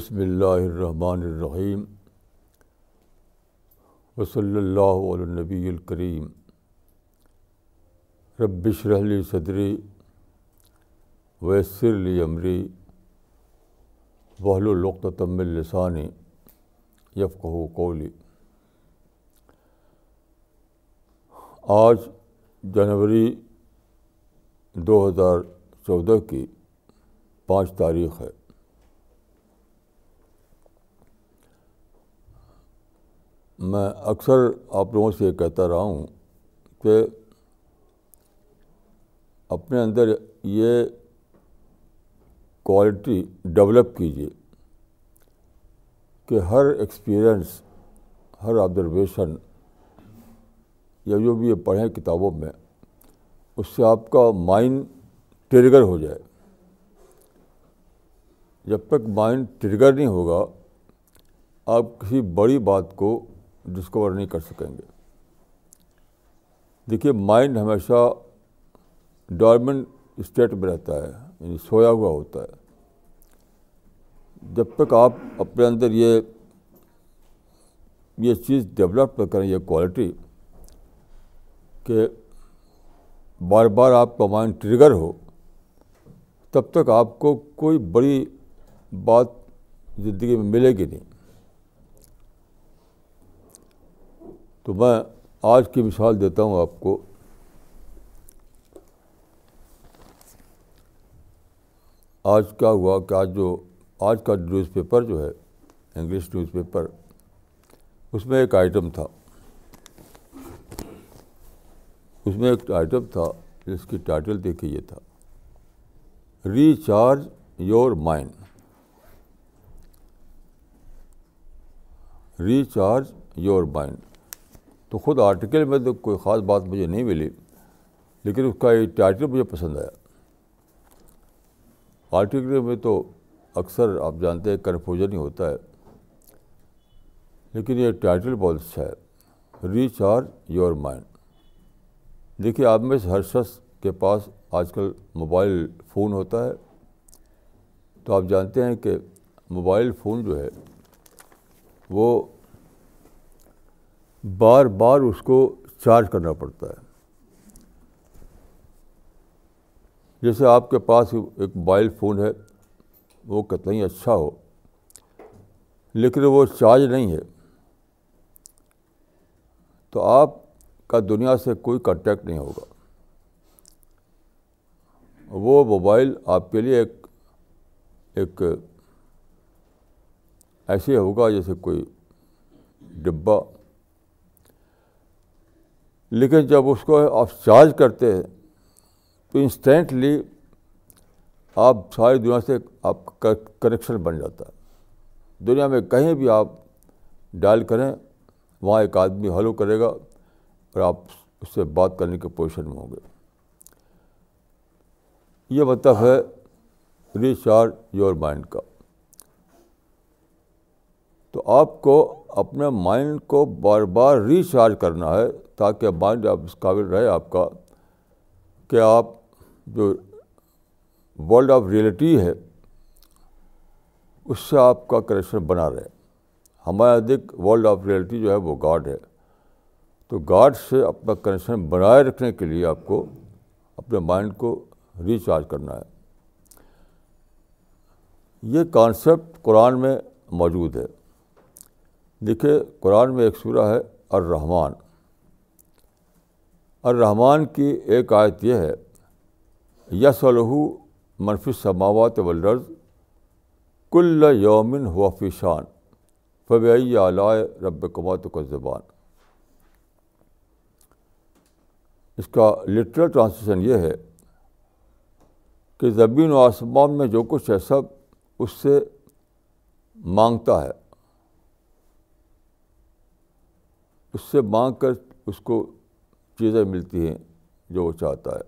بسم اللہ الرحمن الرحیم وصلی اللّہ نبی الکریم ربشر لی صدری ویسر لی عمری بحلقطم السانی یفق یفقہ کولی آج جنوری دو ہزار چودہ کی پانچ تاریخ ہے میں اکثر آپ لوگوں سے یہ کہتا رہا ہوں کہ اپنے اندر یہ کوالٹی ڈیولپ کیجیے کہ ہر ایکسپیرئنس ہر آبزرویشن یا جو بھی یہ پڑھیں کتابوں میں اس سے آپ کا مائنڈ ٹرگر ہو جائے جب تک مائنڈ ٹرگر نہیں ہوگا آپ کسی بڑی بات کو ڈسکور نہیں کر سکیں گے دیکھیے مائنڈ ہمیشہ ڈارمنٹ اسٹیٹ میں رہتا ہے یعنی سویا ہوا ہوتا ہے جب تک آپ اپنے اندر یہ یہ چیز ڈیولپ نہ کریں یہ کوالٹی کہ بار بار آپ کا مائنڈ ٹریگر ہو تب تک آپ کو کوئی بڑی بات زندگی میں ملے گی نہیں تو میں آج کی مثال دیتا ہوں آپ کو آج کیا ہوا کہ آج جو آج کا نیوز پیپر جو ہے انگلش نیوز پیپر اس میں ایک آئٹم تھا اس میں ایک آئٹم تھا جس کی ٹائٹل دیکھیے یہ تھا recharge your mind recharge your mind تو خود آرٹیکل میں تو کوئی خاص بات مجھے نہیں ملی لیکن اس کا یہ ٹائٹل مجھے پسند آیا آرٹیکل میں تو اکثر آپ جانتے ہیں کنفیوژن ہی ہوتا ہے لیکن یہ ٹائٹل بہت اچھا ہے ریچ آر یور مائنڈ دیکھیے آپ میں سے ہر شخص کے پاس آج کل موبائل فون ہوتا ہے تو آپ جانتے ہیں کہ موبائل فون جو ہے وہ بار بار اس کو چارج کرنا پڑتا ہے جیسے آپ کے پاس ایک موبائل فون ہے وہ کتنا ہی اچھا ہو لیکن وہ چارج نہیں ہے تو آپ کا دنیا سے کوئی کانٹیکٹ نہیں ہوگا وہ موبائل آپ کے لیے ایک ایک ایسے ہوگا جیسے کوئی ڈبہ لیکن جب اس کو آپ چارج کرتے ہیں تو انسٹینٹلی آپ ساری دنیا سے آپ کا کنیکشن بن جاتا ہے دنیا میں کہیں بھی آپ ڈائل کریں وہاں ایک آدمی ہلو کرے گا اور آپ اس سے بات کرنے کے پوزیشن میں ہوں گے یہ مطلب ہے ریچارج یور مائنڈ کا تو آپ کو اپنے مائنڈ کو بار بار ریچارج کرنا ہے تاکہ مائنڈ آپ اس قابل رہے آپ کا کہ آپ جو ورلڈ آف ریئلٹی ہے اس سے آپ کا کریکشن بنا رہے ہمارے ادھک ورلڈ آف ریئلٹی جو ہے وہ گاڈ ہے تو گاڈ سے اپنا کنیکشن بنائے رکھنے کے لیے آپ کو اپنے مائنڈ کو ریچارج کرنا ہے یہ کانسیپٹ قرآن میں موجود ہے دیکھیے قرآن میں ایک سورہ ہے الرحمٰن الرّمن کی ایک آیت یہ ہے یس الحو منفی سماوات ولرز کل یومن ہوا فیشان فبعی علائے رب کمات کا زبان اس کا لٹرل ٹرانسلیشن یہ ہے کہ زبین و آسمان میں جو کچھ ہے سب اس سے مانگتا ہے اس سے مانگ کر اس کو چیزیں ملتی ہیں جو وہ چاہتا ہے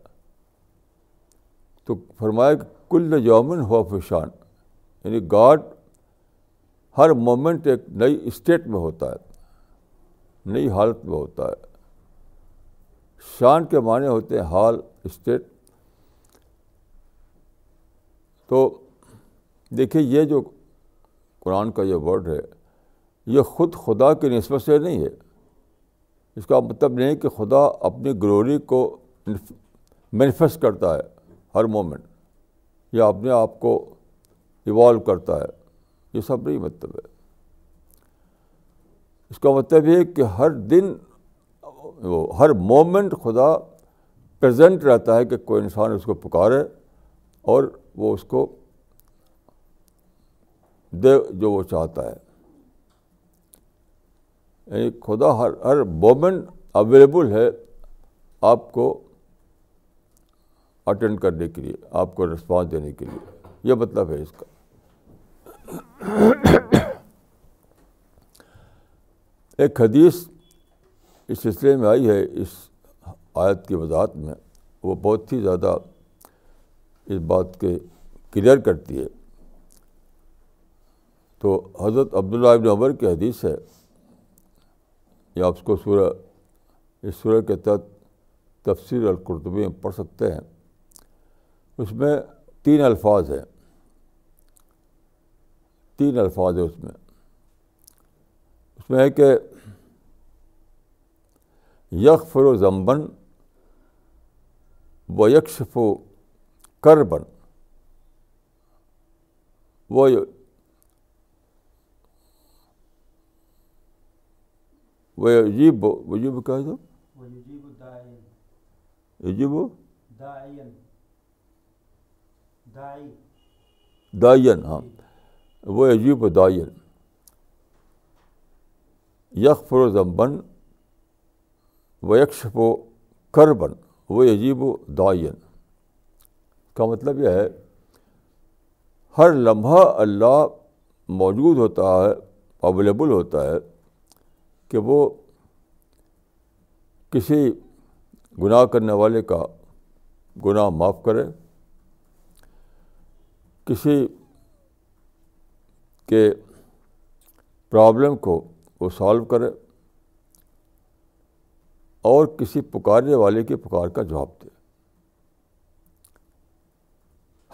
تو فرمایا کہ کل یومن ہو فشان یعنی گاڈ ہر مومنٹ ایک نئی اسٹیٹ میں ہوتا ہے نئی حالت میں ہوتا ہے شان کے معنی ہوتے ہیں حال اسٹیٹ تو دیکھیے یہ جو قرآن کا یہ ورڈ ہے یہ خود خدا کی نسبت سے نہیں ہے اس کا مطلب نہیں کہ خدا اپنی گلوری کو مینیفیسٹ کرتا ہے ہر مومنٹ یا اپنے آپ کو ایوالو کرتا ہے یہ سب نہیں مطلب ہے اس کا مطلب یہ کہ ہر دن وہ ہر مومنٹ خدا پریزنٹ رہتا ہے کہ کوئی انسان اس کو پکارے اور وہ اس کو دے جو وہ چاہتا ہے یعنی خدا ہر ہر مومنٹ اویلیبل ہے آپ کو اٹینڈ کرنے کے لیے آپ کو رسپانس دینے کے لیے یہ مطلب ہے اس کا ایک حدیث اس سلسلے میں آئی ہے اس آیت کی وضاحت میں وہ بہت ہی زیادہ اس بات کے کلیئر کرتی ہے تو حضرت عبداللہ ابن عمر کی حدیث ہے یا اس کو سورہ اس سورہ کے تحت تفسیر القرطبی میں پڑھ سکتے ہیں اس میں تین الفاظ ہیں تین الفاظ ہیں اس میں اس میں ہے کہ یکفر و ضمبن و یکشف و کربن وہ وہ عجیب عجیب کہہ دو عجیب دائین ہاں وہ عجیب دائین داین یخ فر و و یکشف و کربن وہ عجیب و دائین کا مطلب یہ ہے ہر لمحہ اللہ موجود ہوتا ہے اویلیبل ہوتا ہے کہ وہ کسی گناہ کرنے والے کا گناہ معاف کرے کسی کے پرابلم کو وہ سالو کرے اور کسی پکارنے والے کی پکار کا جواب دے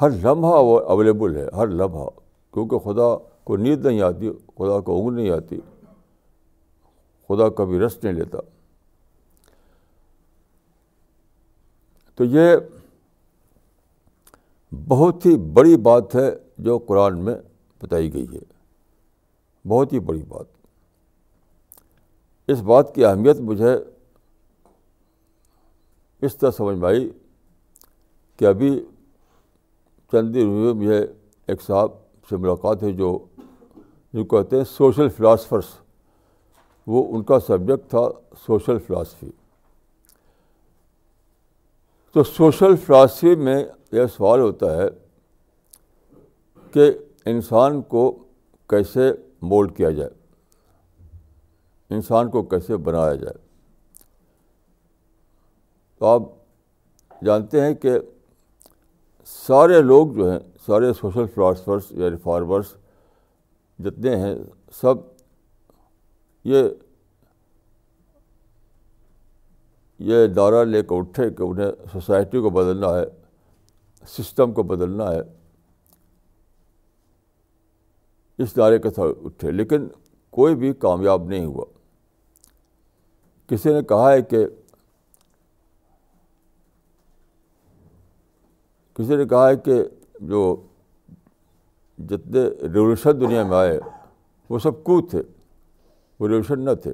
ہر لمحہ وہ اویلیبل ہے ہر لمحہ کیونکہ خدا کو نیند نہیں آتی خدا کو اونگ نہیں آتی خدا کبھی رس نہیں لیتا تو یہ بہت ہی بڑی بات ہے جو قرآن میں بتائی گئی ہے بہت ہی بڑی بات اس بات کی اہمیت مجھے اس طرح سمجھ میں آئی کہ ابھی چند دن ہوئے مجھے ایک صاحب سے ملاقات ہوئی جو جو کہتے ہیں سوشل فلاسفرس وہ ان کا سبجیکٹ تھا سوشل فلاسفی تو سوشل فلاسفی میں یہ سوال ہوتا ہے کہ انسان کو کیسے مولڈ کیا جائے انسان کو کیسے بنایا جائے تو آپ جانتے ہیں کہ سارے لوگ جو ہیں سارے سوشل فلاسفرس یا ریفارمرس جتنے ہیں سب یہ یہ ادارہ لے کر اٹھے کہ انہیں سوسائٹی کو بدلنا ہے سسٹم کو بدلنا ہے اس دائرے کے ساتھ اٹھے لیکن کوئی بھی کامیاب نہیں ہوا کسی نے کہا ہے کہ کسی نے کہا ہے کہ جو جتنے ریولیوشن دنیا میں آئے وہ سب کو تھے ریولیوشن نہ تھے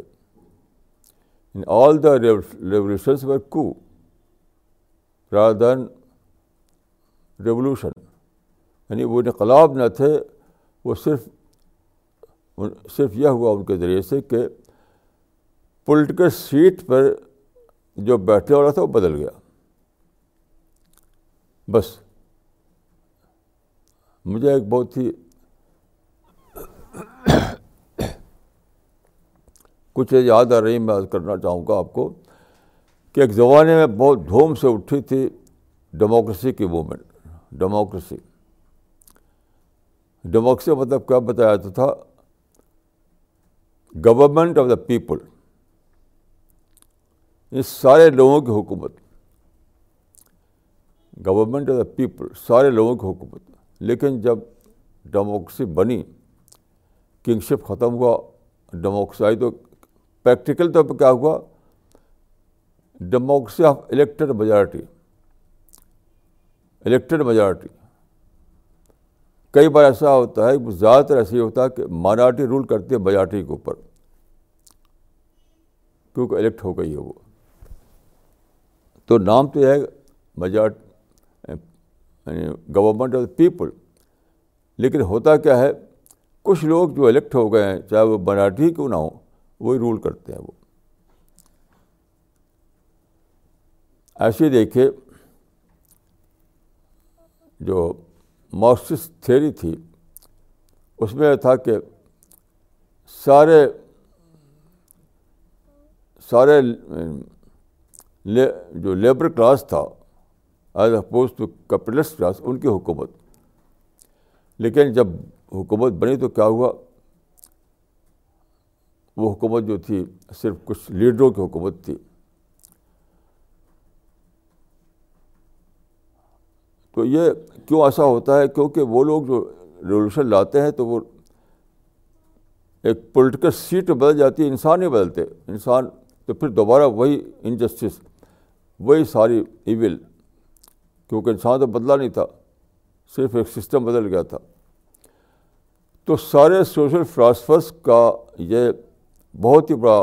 آل دا ریولیوشنس ور کو رادن ریولیوشن یعنی وہ انقلاب نہ تھے وہ صرف صرف یہ ہوا ان کے ذریعے سے کہ پولیٹیکل سیٹ پر جو بیٹھنے والا تھا وہ بدل گیا بس مجھے ایک بہت ہی کچھ یاد آ رہی میں کرنا چاہوں گا آپ کو کہ ایک زمانے میں بہت دھوم سے اٹھی تھی ڈیموکریسی کی موومنٹ ڈیموکریسی ڈیموکریسی مطلب کیا بتایا جاتا تھا گورنمنٹ آف دا پیپل ان سارے لوگوں کی حکومت گورنمنٹ آف دا پیپل سارے لوگوں کی حکومت لیکن جب ڈیموکریسی بنی کنگ شپ ختم ہوا ڈیموکریسی آئی تو پریکٹیکل طور پہ کیا ہوا democracy of elected majority elected majority کئی بار ایسا ہوتا ہے زیادہ تر ایسے ہی ہوتا ہے کہ مائنارٹی رول کرتی ہے میجارٹی کے اوپر کیونکہ الیکٹ ہو گئی ہے وہ تو نام تو یہ ہے یعنی گورنمنٹ آف دا پیپل لیکن ہوتا کیا ہے کچھ لوگ جو الیکٹ ہو گئے ہیں چاہے وہ مراٹھی کیوں نہ ہوں وہی رول کرتے ہیں وہ ایسے دیکھیے جو ماسٹس تھیری تھی اس میں تھا کہ سارے سارے جو لیبر کلاس تھا as oppose to capitalist class ان کی حکومت لیکن جب حکومت بنی تو کیا ہوا وہ حکومت جو تھی صرف کچھ لیڈروں کی حکومت تھی تو یہ کیوں ایسا ہوتا ہے کیونکہ وہ لوگ جو ریولیوشن لاتے ہیں تو وہ ایک پولیٹیکل سیٹ بدل جاتی ہے انسان ہی بدلتے انسان تو پھر دوبارہ وہی انجسٹس وہی ساری ایول کیونکہ انسان تو بدلا نہیں تھا صرف ایک سسٹم بدل گیا تھا تو سارے سوشل فلاسفرس کا یہ بہت ہی بڑا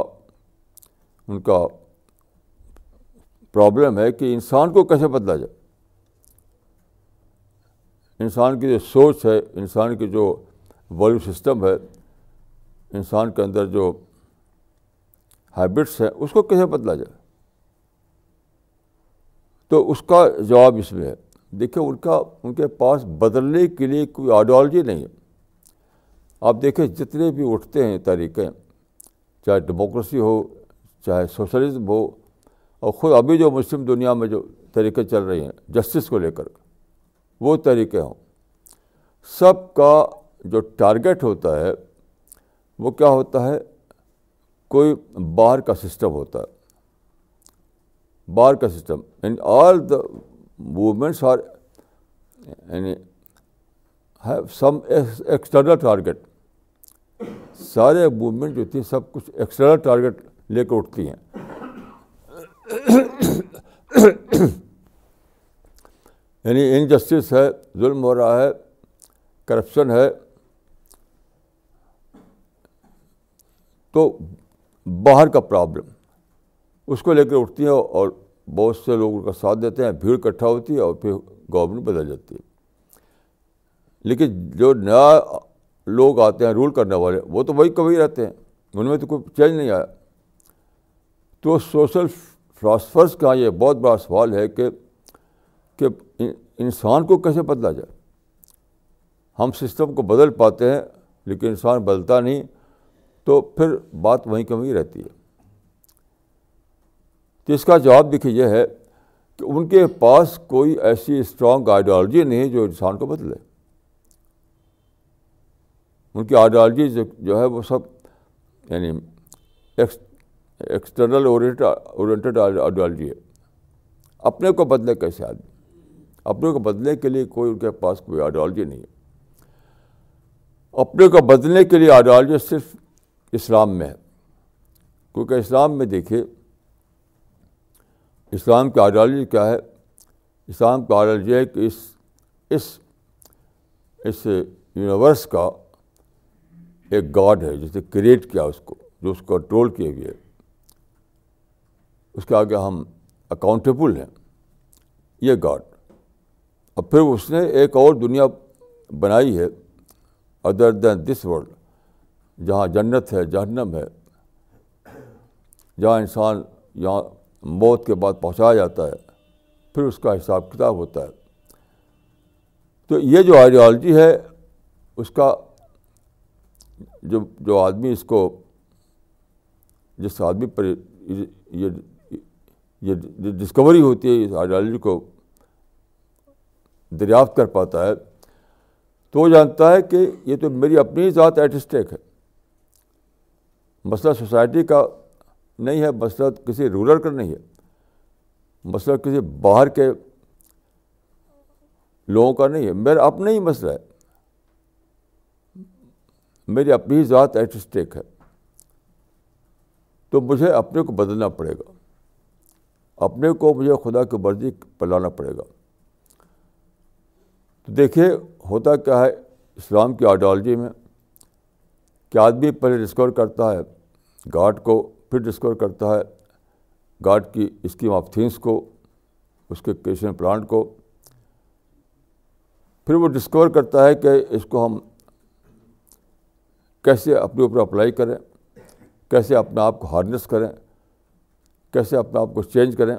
ان کا پرابلم ہے کہ انسان کو کیسے بدلا جائے انسان کی جو سوچ ہے انسان کی جو ویلیو سسٹم ہے انسان کے اندر جو ہیبٹس ہیں اس کو کیسے بدلا جائے تو اس کا جواب اس میں ہے دیکھیں ان کا ان کے پاس بدلنے کے لیے کوئی آئیڈیالوجی نہیں ہے آپ دیکھیں جتنے بھی اٹھتے ہیں طریقے چاہے ڈیموکریسی ہو چاہے سوشلزم ہو اور خود ابھی جو مسلم دنیا میں جو طریقے چل رہی ہیں جسٹس کو لے کر وہ طریقے ہوں سب کا جو ٹارگیٹ ہوتا ہے وہ کیا ہوتا ہے کوئی بار کا سسٹم ہوتا ہے بار کا system in all the movements are یعنی ہیو سم ایکسٹرنل ٹارگیٹ سارے موومنٹ جو تھی سب کچھ ایکسٹرنل ٹارگیٹ لے کے اٹھتی ہیں یعنی انجسٹس ہے ظلم ہو رہا ہے کرپشن ہے تو باہر کا پرابلم اس کو لے کے اٹھتی ہیں اور بہت سے لوگ ان کا ساتھ دیتے ہیں بھیڑ اکٹھا ہوتی ہے اور پھر گورنمنٹ بدل جاتی ہے لیکن جو نیا لوگ آتے ہیں رول کرنے والے وہ تو وہی کبھی رہتے ہیں ان میں تو کوئی چینج نہیں آیا تو سوشل فلاسفرس کا یہ بہت بڑا سوال ہے کہ کہ انسان کو کیسے بدلا جائے ہم سسٹم کو بدل پاتے ہیں لیکن انسان بدلتا نہیں تو پھر بات وہیں کمی رہتی ہے تو اس کا جواب دیکھیے یہ ہے کہ ان کے پاس کوئی ایسی اسٹرانگ آئیڈیالوجی نہیں جو انسان کو بدلے ان کی آئیڈیالوجی جو ہے وہ سب یعنی ایکسٹرنل اورینٹیڈ آئیڈیالوجی ہے اپنے کو بدلے کیسے آدمی اپنے کو بدلنے کے لیے کوئی ان کے پاس کوئی آئیڈیالوجی نہیں ہے اپنے کو بدلنے کے لیے آئیڈیالوجی صرف اسلام میں ہے کیونکہ اسلام میں دیکھیے اسلام کی آئیڈیالوجی کیا ہے اسلام کا آئیڈیالوجی ہے کہ اس اس یونیورس کا ایک گاڈ ہے جسے کریٹ کیا اس کو جو اس کو کنٹرول کیے ہوئے ہے اس کے آگے ہم اکاؤنٹیبل ہیں یہ گاڈ اور پھر اس نے ایک اور دنیا بنائی ہے ادر دین دس ورلڈ جہاں جنت ہے جہنم ہے جہاں انسان یہاں موت کے بعد پہنچایا جاتا ہے پھر اس کا حساب کتاب ہوتا ہے تو یہ جو آئیڈیالوجی ہے اس کا جو جو آدمی اس کو جس آدمی پر یہ ڈسکوری ہوتی ہے اس آئیڈیالوجی کو دریافت کر پاتا ہے تو وہ جانتا ہے کہ یہ تو میری اپنی ذات ذات ایٹسٹیک ہے مسئلہ سوسائٹی کا نہیں ہے مسئلہ کسی رولر کا نہیں ہے مسئلہ کسی باہر کے لوگوں کا نہیں ہے میرا اپنا ہی مسئلہ ہے میری اپنی ذات ایٹ اسٹیک ہے تو مجھے اپنے کو بدلنا پڑے گا اپنے کو مجھے خدا کی پر پلانا پڑے گا تو دیکھیے ہوتا کیا ہے اسلام کی آئیڈیالوجی میں کہ آدمی پہلے ڈسکور کرتا ہے گاڈ کو پھر ڈسکور کرتا ہے گاڈ کی اسکیم آف تھنگس کو اس کے کرشن پلانٹ کو پھر وہ ڈسکور کرتا ہے کہ اس کو ہم کیسے اپنے اوپر اپلائی کریں کیسے اپنا آپ کو ہارنس کریں کیسے اپنا آپ کو چینج کریں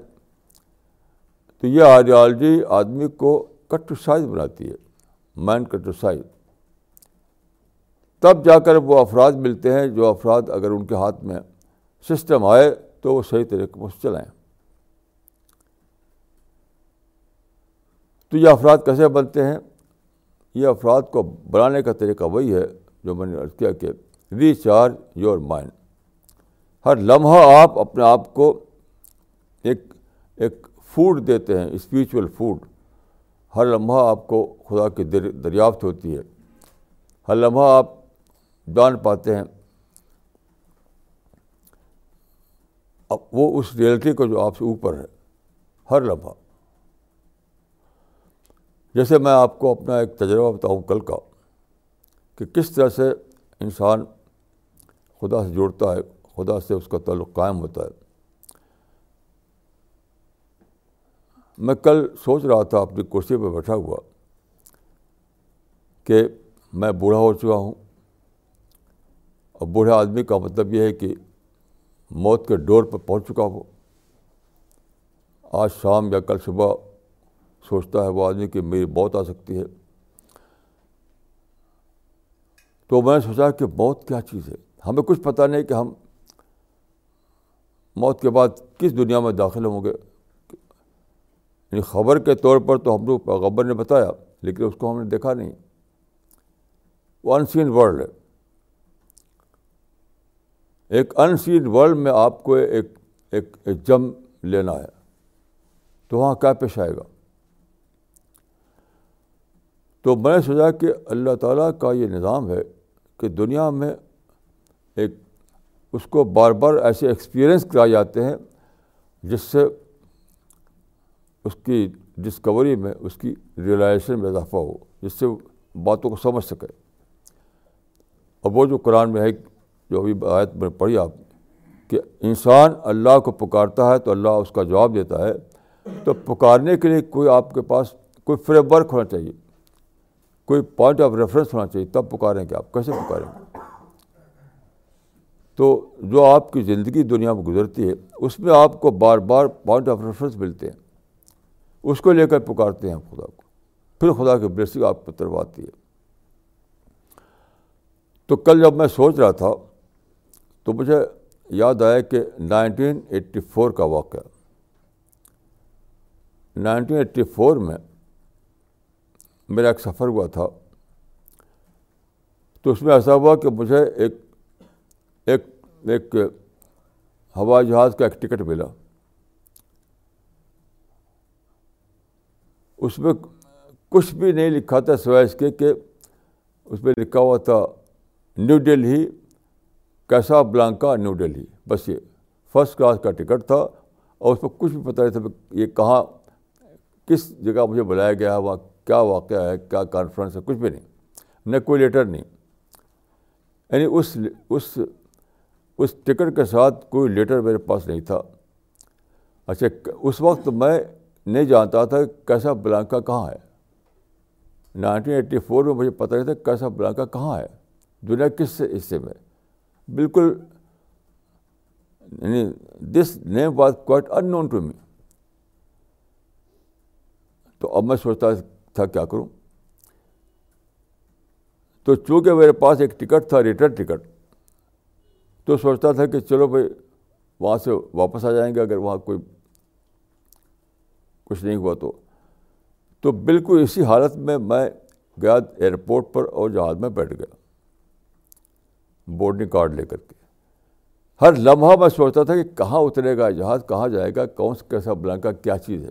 تو یہ آئیڈیالوجی آدمی کو کٹ سائز بناتی ہے مائنڈ سائز تب جا کر وہ افراد ملتے ہیں جو افراد اگر ان کے ہاتھ میں سسٹم آئے تو وہ صحیح طریقے پر چلائیں تو یہ افراد کیسے بنتے ہیں یہ افراد کو بنانے کا طریقہ وہی ہے جو میں نے عرض کیا کہ ریچارج یور مائنڈ ہر لمحہ آپ اپنے آپ کو ایک ایک فوڈ دیتے ہیں اسپریچول فوڈ ہر لمحہ آپ کو خدا کی دریافت ہوتی ہے ہر لمحہ آپ جان پاتے ہیں اب وہ اس ریئلٹی کو جو آپ سے اوپر ہے ہر لمحہ جیسے میں آپ کو اپنا ایک تجربہ بتاؤں کل کا کہ کس طرح سے انسان خدا سے جڑتا ہے خدا سے اس کا تعلق قائم ہوتا ہے میں کل سوچ رہا تھا اپنی کرسی پہ بیٹھا ہوا کہ میں بوڑھا ہو چکا ہوں اور بوڑھے آدمی کا مطلب یہ ہے کہ موت کے ڈور پہ پہنچ چکا ہو آج شام یا کل صبح سوچتا ہے وہ آدمی کہ میری موت آ سکتی ہے تو میں نے سوچا کہ موت کیا چیز ہے ہمیں کچھ پتہ نہیں کہ ہم موت کے بعد کس دنیا میں داخل ہوں گے یعنی خبر کے طور پر تو ہم لوگ پیغبر نے بتایا لیکن اس کو ہم نے دیکھا نہیں وہ ان سین ورلڈ ہے ایک ان سین ورلڈ میں آپ کو ایک ایک جم لینا ہے تو وہاں کیا پیش آئے گا تو میں نے سوچا کہ اللہ تعالیٰ کا یہ نظام ہے کہ دنیا میں ایک اس کو بار بار ایسے ایکسپیرئنس کرائے جاتے ہیں جس سے اس کی ڈسکوری میں اس کی ریئلائزیشن میں اضافہ ہو جس سے باتوں کو سمجھ سکے اور وہ جو قرآن میں ہے جو ابھی آیت میں پڑھی آپ نے کہ انسان اللہ کو پکارتا ہے تو اللہ اس کا جواب دیتا ہے تو پکارنے کے لیے کوئی آپ کے پاس کوئی فریم ورک ہونا چاہیے کوئی پوائنٹ آف ریفرنس ہونا چاہیے تب پکاریں کہ آپ کیسے پکاریں گے تو جو آپ کی زندگی دنیا میں گزرتی ہے اس میں آپ کو بار بار پوائنٹ آف ریفرنس ملتے ہیں اس کو لے کر پکارتے ہیں خدا کو پھر خدا کی بلیسنگ آپ کو آتی ہے تو کل جب میں سوچ رہا تھا تو مجھے یاد آیا کہ نائنٹین ایٹی فور کا واقعہ نائنٹین ایٹی فور میں میرا ایک سفر ہوا تھا تو اس میں ایسا ہوا کہ مجھے ایک ایک ایک ہوائی جہاز کا ایک ٹکٹ ملا اس میں کچھ بھی نہیں لکھا تھا سوائے اس کے کہ اس میں لکھا ہوا تھا نیو ڈلہی کیسا بلانکا نیو ڈلہی بس یہ فرسٹ کلاس کا ٹکٹ تھا اور اس پہ کچھ بھی پتہ نہیں تھا یہ کہاں کس جگہ مجھے بلایا گیا ہے وہاں کیا واقعہ ہے کیا کانفرنس ہے کچھ بھی نہیں نہ کوئی لیٹر نہیں یعنی اس اس اس ٹکٹ کے ساتھ کوئی لیٹر میرے پاس نہیں تھا اچھا اس وقت میں نہیں جانتا تھا کیسا بلانکا کہاں ہے نائنٹین ایٹی فور میں مجھے پتہ نہیں تھا کیسا بلانکا کہاں ہے دنیا کس سے اس سے میں بالکل یعنی this name was quite unknown to me تو اب میں سوچتا تھا کیا کروں تو چونکہ میرے پاس ایک ٹکٹ تھا ریٹرن ٹکٹ تو سوچتا تھا کہ چلو بھائی وہاں سے واپس آ جائیں گے اگر وہاں کوئی کچھ نہیں ہوا تو تو بالکل اسی حالت میں میں گیا ایئرپورٹ پر اور جہاز میں بیٹھ گیا بورڈنگ کارڈ لے کر کے ہر لمحہ میں سوچتا تھا کہ کہاں اترے گا جہاز کہاں جائے گا کون سا کیسا بلانکا کیا چیز ہے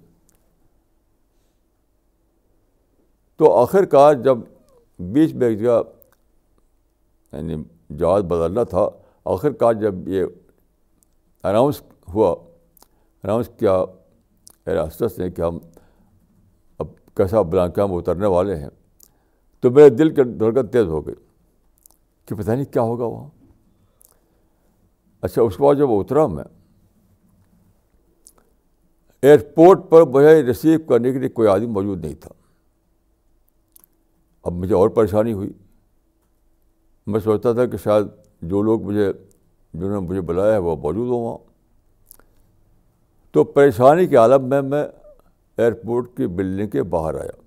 تو آخر کار جب بیچ میں ایک جگہ یعنی جہاز بدلنا تھا آخر کار جب یہ اناؤنس ہوا اناؤنس کیا راستہ نے کہ ہم اب کیسا بلانکہ ہم اترنے والے ہیں تو میرے دل کی دھڑکن تیز ہو گئی کہ پتہ نہیں کیا ہوگا وہاں اچھا اس کے بعد جب اترا میں ایئرپورٹ پر مجھے ریسیو کرنے کے لیے کوئی آدمی موجود نہیں تھا اب مجھے اور پریشانی ہوئی میں سوچتا تھا کہ شاید جو لوگ مجھے جنہوں نے مجھے بلایا ہے وہ موجود ہوں وہاں تو پریشانی کے عالم میں میں ایئرپورٹ کی بلڈنگ کے باہر آیا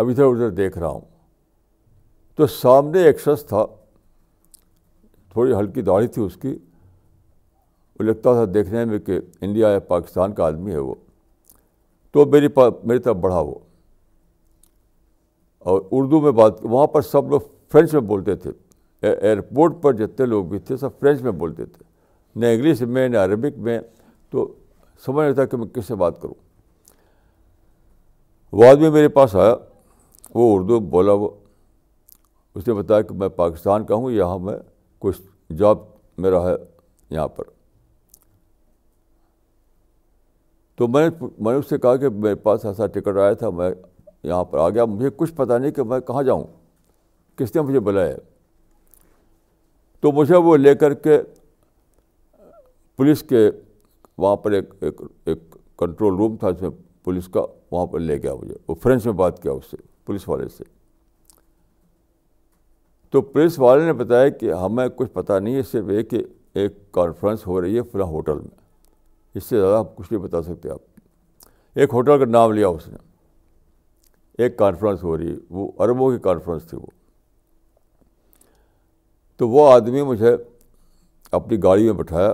اب ادھر ادھر دیکھ رہا ہوں تو سامنے ایک شخص تھا تھوڑی ہلکی داڑھی تھی اس کی وہ لگتا تھا دیکھنے میں کہ انڈیا یا پاکستان کا آدمی ہے وہ تو میری پا میری طرف بڑھا وہ اور اردو میں بات وہاں پر سب لوگ فرینچ میں بولتے تھے ایئرپورٹ پر جتنے لوگ بھی تھے سب فرینچ میں بولتے تھے نہ انگلش میں نہ عربک میں تو سمجھ نہیں تھا کہ میں کس سے بات کروں وہ آدمی میرے پاس آیا وہ اردو بولا وہ اس نے بتایا کہ میں پاکستان کا ہوں یہاں میں کچھ جاب میرا ہے یہاں پر تو میں نے میں نے اس سے کہا کہ میرے پاس ایسا ٹکٹ آیا تھا میں یہاں پر آ گیا مجھے کچھ پتہ نہیں کہ میں کہاں جاؤں کس نے مجھے بلایا تو مجھے وہ لے کر کے پولیس کے وہاں پر ایک ایک ایک کنٹرول روم تھا جس میں پولیس کا وہاں پر لے گیا مجھے وہ فرینچ میں بات کیا اس سے پولیس والے سے تو پولیس والے نے بتایا کہ ہمیں کچھ پتہ نہیں ہے صرف ایک ایک کانفرنس ہو رہی ہے فلاں ہوٹل میں اس سے زیادہ کچھ نہیں بتا سکتے آپ ایک ہوٹل کا نام لیا اس نے ایک کانفرنس ہو رہی وہ عربوں کی کانفرنس تھی وہ تو وہ آدمی مجھے اپنی گاڑی میں بٹھایا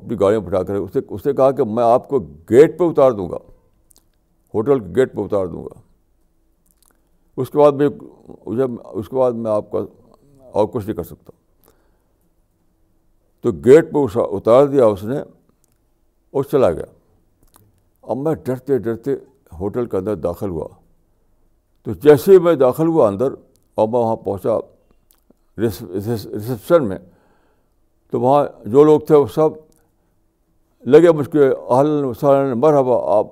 اپنی گاڑی میں بٹھا کر اسے اس نے کہا کہ میں آپ کو گیٹ پہ اتار دوں گا ہوٹل کے گیٹ پہ اتار دوں گا اس کے بعد میں اس کے بعد میں آپ کا اور کچھ نہیں کر سکتا تو گیٹ پہ اتار دیا اس نے اور چلا گیا اب میں ڈرتے ڈرتے ہوٹل کے اندر داخل ہوا تو جیسے ہی میں داخل ہوا اندر اور میں وہاں پہنچا ریسیپشن میں تو وہاں جو لوگ تھے وہ سب لگے مجھ کے اہل نمبر مرحبا آپ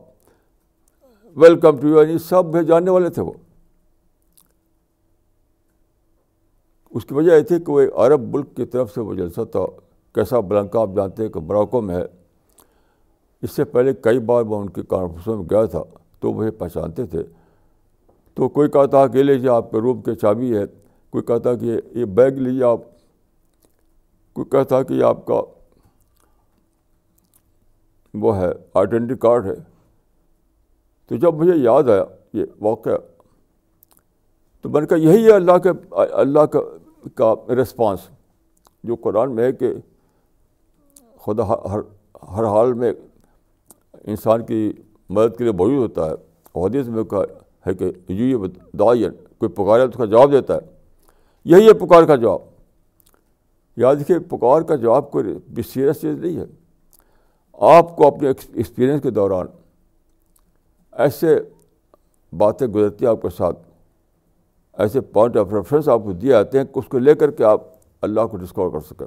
ویلکم ٹو یو یعنی سب بھی جاننے والے تھے وہ اس کی وجہ یہ تھی کہ وہ ایک عرب ملک کی طرف سے وہ جلسہ تھا کیسا بلنکا آپ جانتے ہیں کہ براکو میں ہے اس سے پہلے کئی بار میں ان کے کانفرنسوں میں گیا تھا تو مجھے پہچانتے تھے تو کوئی کہتا لے جی آپ کے روم کے چابی ہے کوئی کہتا کہ یہ بیگ لیجیے آپ کوئی کہتا کہ یہ آپ کا وہ ہے آئیڈینٹی کارڈ ہے تو جب مجھے یاد آیا یہ واقعہ تو میں نے کہا یہی ہے اللہ کے اللہ کا کا رسپانس جو قرآن میں ہے کہ خدا ہر ہر حال میں انسان کی مدد کے لیے موجود ہوتا ہے حدیث میں کہا ہے کہ یہ دعائین کوئی پکارے تو اس کا جواب دیتا ہے یہی ہے پکار کا جواب یاد رکھیے پکار کا جواب کوئی بھی سیریس چیز نہیں ہے آپ کو اپنے ایکسپیرئنس کے دوران ایسے باتیں گزرتی ہیں آپ کے ساتھ ایسے پوائنٹ آف ریفرنس آپ کو دیے آتے ہیں کہ اس کو لے کر کے آپ اللہ کو ڈسکور کر سکیں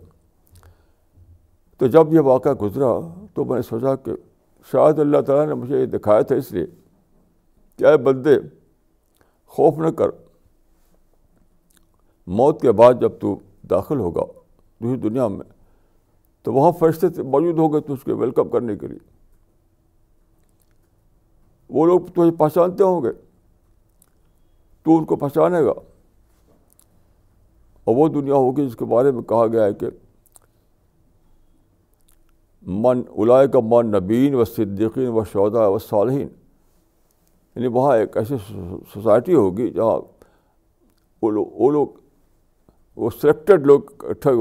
تو جب یہ واقعہ گزرا تو میں نے سوچا کہ شاید اللہ تعالیٰ نے مجھے یہ دکھایا تھا اس لیے کہ اے بندے خوف نہ کر موت کے بعد جب تو داخل ہوگا دوسری دنیا میں تو وہاں فرشتے تھے موجود ہو گئے تو اس کے ویلکم کرنے کے لیے وہ لوگ تو پہچانتے ہوں گے تو ان کو پہچانے گا اور وہ دنیا ہوگی جس کے بارے میں کہا گیا ہے کہ الائے علائے من نبین و صدیقین و شودا و صالحین یعنی وہاں ایک ایسی سوسائٹی ہوگی جہاں وہ لوگ وہ لوگ وہ سلیکٹڈ لوگ اکٹھا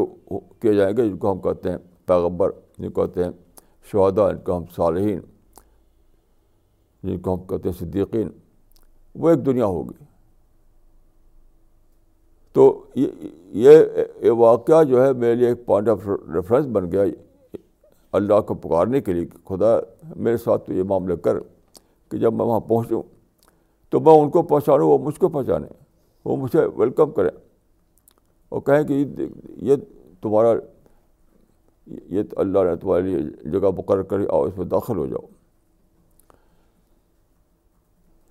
کیے جائیں گے جن کو ہم کہتے ہیں پیغبر جن کو کہتے ہیں شہدا جن کو ہم صالحین جن کو ہم کہتے ہیں صدیقین وہ ایک دنیا ہوگی تو یہ واقعہ جو ہے میرے لیے ایک پوائنٹ آف ریفرنس بن گیا اللہ کو پکارنے کے لیے خدا میرے ساتھ تو یہ معاملہ کر کہ جب میں وہاں پہنچوں تو میں ان کو پہنچانوں وہ مجھ کو پہنچانے وہ مجھے ویلکم کریں اور کہیں کہ یہ تمہارا یہ اللہ نے تمہارے لیے جگہ مقرر کری آؤ میں داخل ہو جاؤ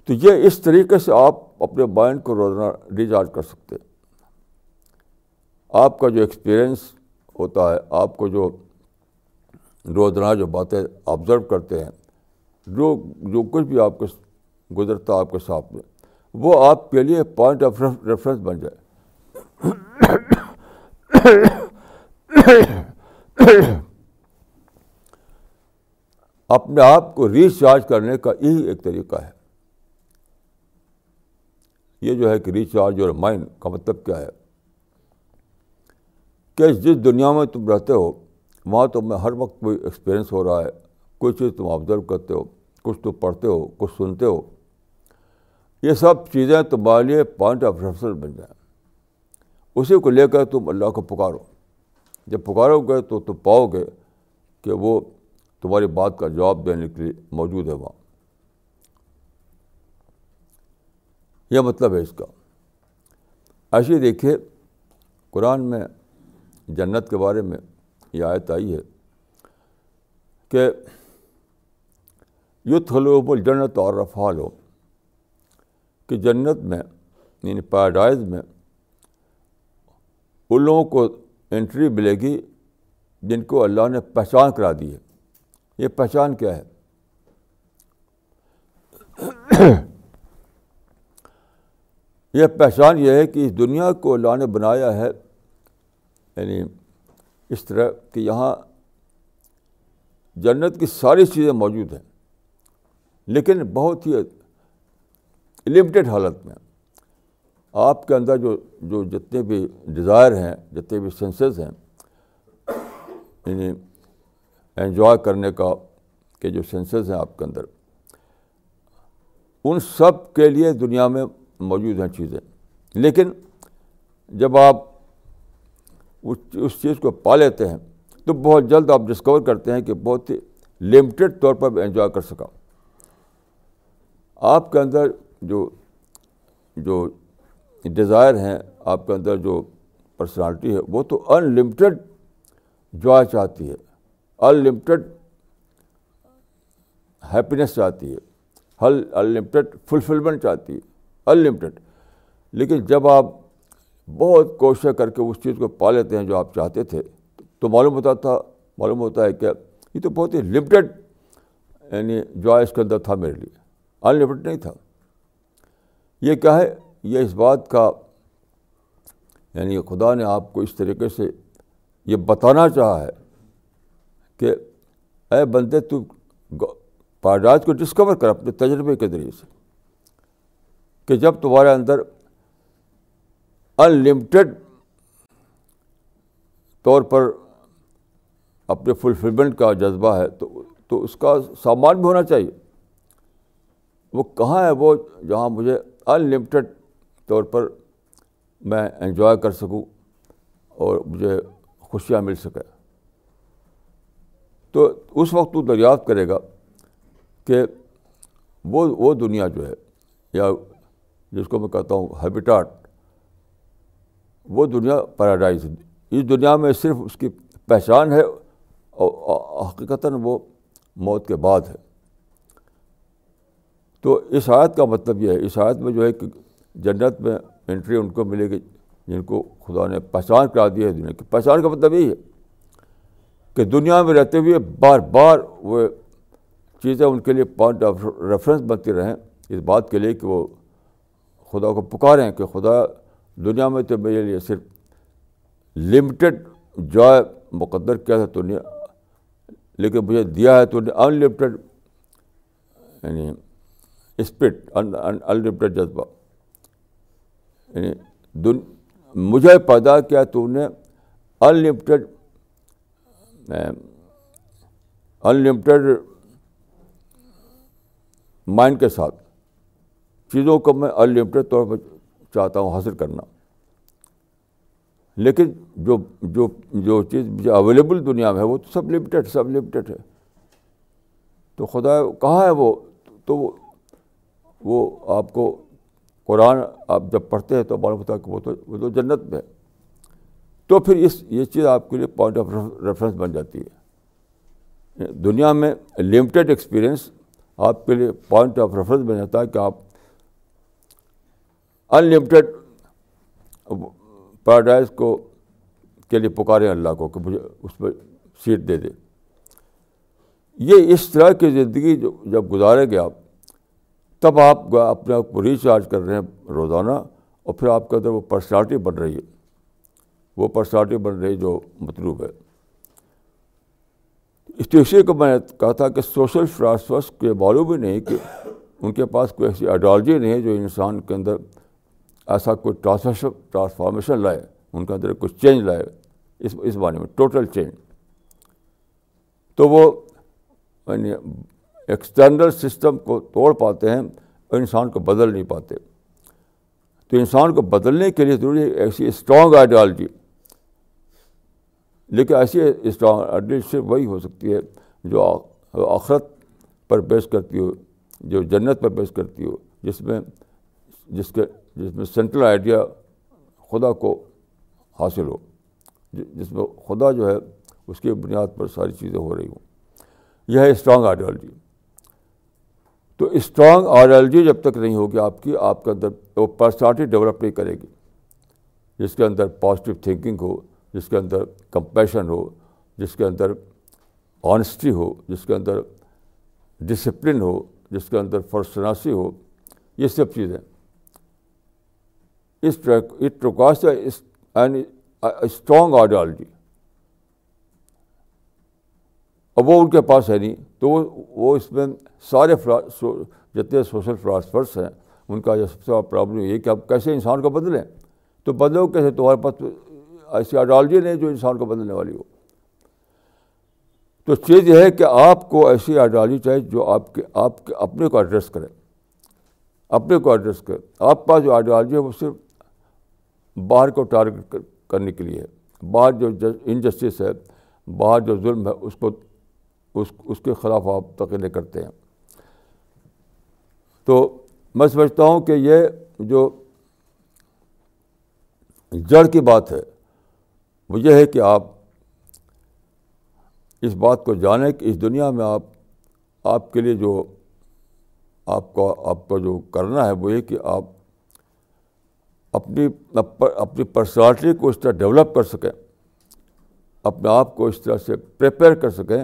تو یہ اس طریقے سے آپ اپنے مائنڈ کو روزانہ ریچارج کر سکتے آپ کا جو ایکسپیرئنس ہوتا ہے آپ کو جو روزانہ جو باتیں آبزرو کرتے ہیں جو جو کچھ بھی آپ کے گزرتا آپ کے ساتھ میں وہ آپ کے لیے پوائنٹ آف ریفرنس بن جائے اپنے آپ کو ریچارج کرنے کا یہی ایک طریقہ ہے یہ جو ہے کہ ریچارج اور مائنڈ کا مطلب کیا ہے کہ جس دنیا میں تم رہتے ہو وہاں تو میں ہر وقت کوئی ایکسپیرئنس ہو رہا ہے کوئی چیز تم آبزرو کرتے ہو کچھ تم پڑھتے ہو کچھ سنتے ہو یہ سب چیزیں تمہارے لیے پوائنٹ آف ریفرنس بن جائیں اسی کو لے کر تم اللہ کو پکارو جب پکارو گے تو تم پاؤ گے کہ وہ تمہاری بات کا جواب دینے کے لیے موجود ہے وہاں یہ مطلب ہے اس کا ایسے دیکھیے قرآن میں جنت کے بارے میں یہ آیت آئی ہے کہ یوتھ بول الجنت اور رفالوں کہ جنت میں یعنی پیراڈائز میں ان لوگوں کو انٹری ملے گی جن کو اللہ نے پہچان کرا دی ہے یہ پہچان کیا ہے یہ پہچان یہ ہے کہ اس دنیا کو اللہ نے بنایا ہے یعنی اس طرح کہ یہاں جنت کی ساری چیزیں موجود ہیں لیکن بہت ہی لمٹڈ حالت میں آپ کے اندر جو جو جتنے بھی ڈیزائر ہیں جتنے بھی سینسز ہیں یعنی انجوائے کرنے کا کے جو سینسز ہیں آپ کے اندر ان سب کے لیے دنیا میں موجود ہیں چیزیں لیکن جب آپ اس چیز کو پا لیتے ہیں تو بہت جلد آپ ڈسکور کرتے ہیں کہ بہت ہی لمیٹڈ طور پر انجوائے کر سکا آپ کے اندر جو جو ڈیزائر ہیں آپ کے اندر جو پرسنالٹی ہے وہ تو ان لمیٹڈ جوائے چاہتی ہے ان لمیٹڈ ہیپینس چاہتی ہے ان فلفلمنٹ چاہتی ہے ان لمیٹڈ لیکن جب آپ بہت کوششیں کر کے اس چیز کو پا لیتے ہیں جو آپ چاہتے تھے تو معلوم ہوتا تھا معلوم ہوتا ہے کہ یہ تو بہت ہی لمٹیڈ یعنی جوائے اس کے اندر تھا میرے لیے ان لمٹڈ نہیں تھا یہ کیا ہے یہ اس بات کا یعنی خدا نے آپ کو اس طریقے سے یہ بتانا چاہا ہے کہ اے بندے تو پہ کو ڈسکور کر اپنے تجربے کے ذریعے سے کہ جب تمہارے اندر ان لمٹیڈ طور پر اپنے فلفلمنٹ کا جذبہ ہے تو تو اس کا سامان بھی ہونا چاہیے وہ کہاں ہے وہ جہاں مجھے ان لمیٹیڈ طور پر میں انجوائے کر سکوں اور مجھے خوشیاں مل سکے تو اس وقت تو دریافت کرے گا کہ وہ وہ دنیا جو ہے یا جس کو میں کہتا ہوں ہیبیٹاٹ وہ دنیا پیراڈائز اس دنیا میں صرف اس کی پہچان ہے اور حقیقتاً وہ موت کے بعد ہے تو اس آیت کا مطلب یہ ہے اس آیت میں جو ہے کہ جنت میں انٹری ان کو ملے گی جن کو خدا نے پہچان کرا دی ہے دنیا کی پہچان کا مطلب یہ ہے کہ دنیا میں رہتے ہوئے بار بار وہ چیزیں ان کے لیے پوائنٹ آف ریفرنس بنتی رہیں اس بات کے لیے کہ وہ خدا کو پکاریں کہ خدا دنیا میں تو میرے لیے صرف لمیٹڈ جو ہے مقدر کیا تھا تو نے لیکن مجھے دیا ہے تو نے انلمیٹیڈ یعنی اسپرٹ ان ان جذبہ یعنی مجھے پیدا کیا تو نے unlimited unlimited mind کے ساتھ چیزوں کو میں ان لمٹیڈ طور پر چاہتا ہوں حاصل کرنا لیکن جو جو جو چیز اویلیبل دنیا میں ہے وہ تو سب لمیٹیڈ سب لمیٹیڈ ہے تو خدا کہاں ہے وہ تو وہ آپ کو قرآن آپ جب پڑھتے ہیں تو معلوم ہوتا ہے کہ وہ تو وہ تو جنت میں ہے تو پھر اس یہ چیز آپ کے لیے پوائنٹ آف ریفرنس بن جاتی ہے دنیا میں لمیٹیڈ ایکسپیرئنس آپ کے لیے پوائنٹ آف ریفرنس بن جاتا ہے کہ آپ ان لمیٹیڈ پیراڈائز کو کے لیے پکارے اللہ کو کہ مجھے اس پہ سیٹ دے دے یہ اس طرح کی زندگی جو جب گزارے گے آپ تب آپ اپنے آپ کو ریچارج کر رہے ہیں روزانہ اور پھر آپ کے اندر وہ پرسنالٹی بن رہی ہے وہ پرسنالٹی بن رہی جو مطلوب ہے اسی کو میں نے کہا تھا کہ سوشل کے معلوم ہی نہیں کہ ان کے پاس کوئی ایسی آئیڈیالوجی نہیں ہے جو انسان کے اندر ایسا کوئی ٹرانسفر ٹرانسفارمیشن لائے ان کے اندر کچھ چینج لائے اس اس بارے میں ٹوٹل چینج تو وہ یعنی ایکسٹرنل سسٹم کو توڑ پاتے ہیں اور انسان کو بدل نہیں پاتے تو انسان کو بدلنے کے لیے ضروری ہے ایسی اسٹرانگ آئیڈیالوجی لیکن ایسی اسٹرانگ آئیڈیالوجی صرف وہی ہو سکتی ہے جو آخرت پر بیش کرتی ہو جو جنت پر پیش کرتی ہو جس میں جس کے جس میں سینٹرل آئیڈیا خدا کو حاصل ہو جس میں خدا جو ہے اس کی بنیاد پر ساری چیزیں ہو رہی ہوں یہ ہے اسٹرانگ آئیڈیالوجی تو اسٹرانگ آئیڈیالوجی جب تک نہیں ہوگی آپ کی آپ کے اندر وہ پرسنالٹی ڈیولپ نہیں کرے گی جس کے اندر پازیٹیو تھنکنگ ہو جس کے اندر کمپیشن ہو جس کے اندر آنیسٹی ہو جس کے اندر ڈسپلن ہو جس کے اندر فرسناسی ہو یہ سب چیزیں اسٹرانگ آئیڈیالوجی یعنی اب وہ ان کے پاس ہے نہیں تو وہ اس میں سارے جتنے سوشل فلاسفرس ہیں ان کا سب سے بڑا پرابلم یہ کہ آپ کیسے انسان کو بدلیں تو بدلو کیسے تمہارے پاس ایسی آئیڈیالوجی نہیں جو انسان کو بدلنے والی ہو تو چیز یہ ہے کہ آپ کو ایسی آئیڈیالوجی چاہیے جو آپ کے آپ کے اپنے کو ایڈریس کرے اپنے کو ایڈریس کرے آپ پاس جو آئیڈیالوجی ہے وہ صرف باہر کو ٹارگیٹ کرنے کے لیے باہر جو انجسٹس ہے باہر جو ظلم ہے اس کو اس اس کے خلاف آپ تقریر کرتے ہیں تو میں سمجھتا ہوں کہ یہ جو جڑ کی بات ہے وہ یہ ہے کہ آپ اس بات کو جانیں کہ اس دنیا میں آپ آپ کے لیے جو آپ کا آپ کا جو کرنا ہے وہ یہ کہ آپ اپنی اپنی پرسنالٹی کو اس طرح ڈیولپ کر سکیں اپنے آپ کو اس طرح سے پریپئر کر سکیں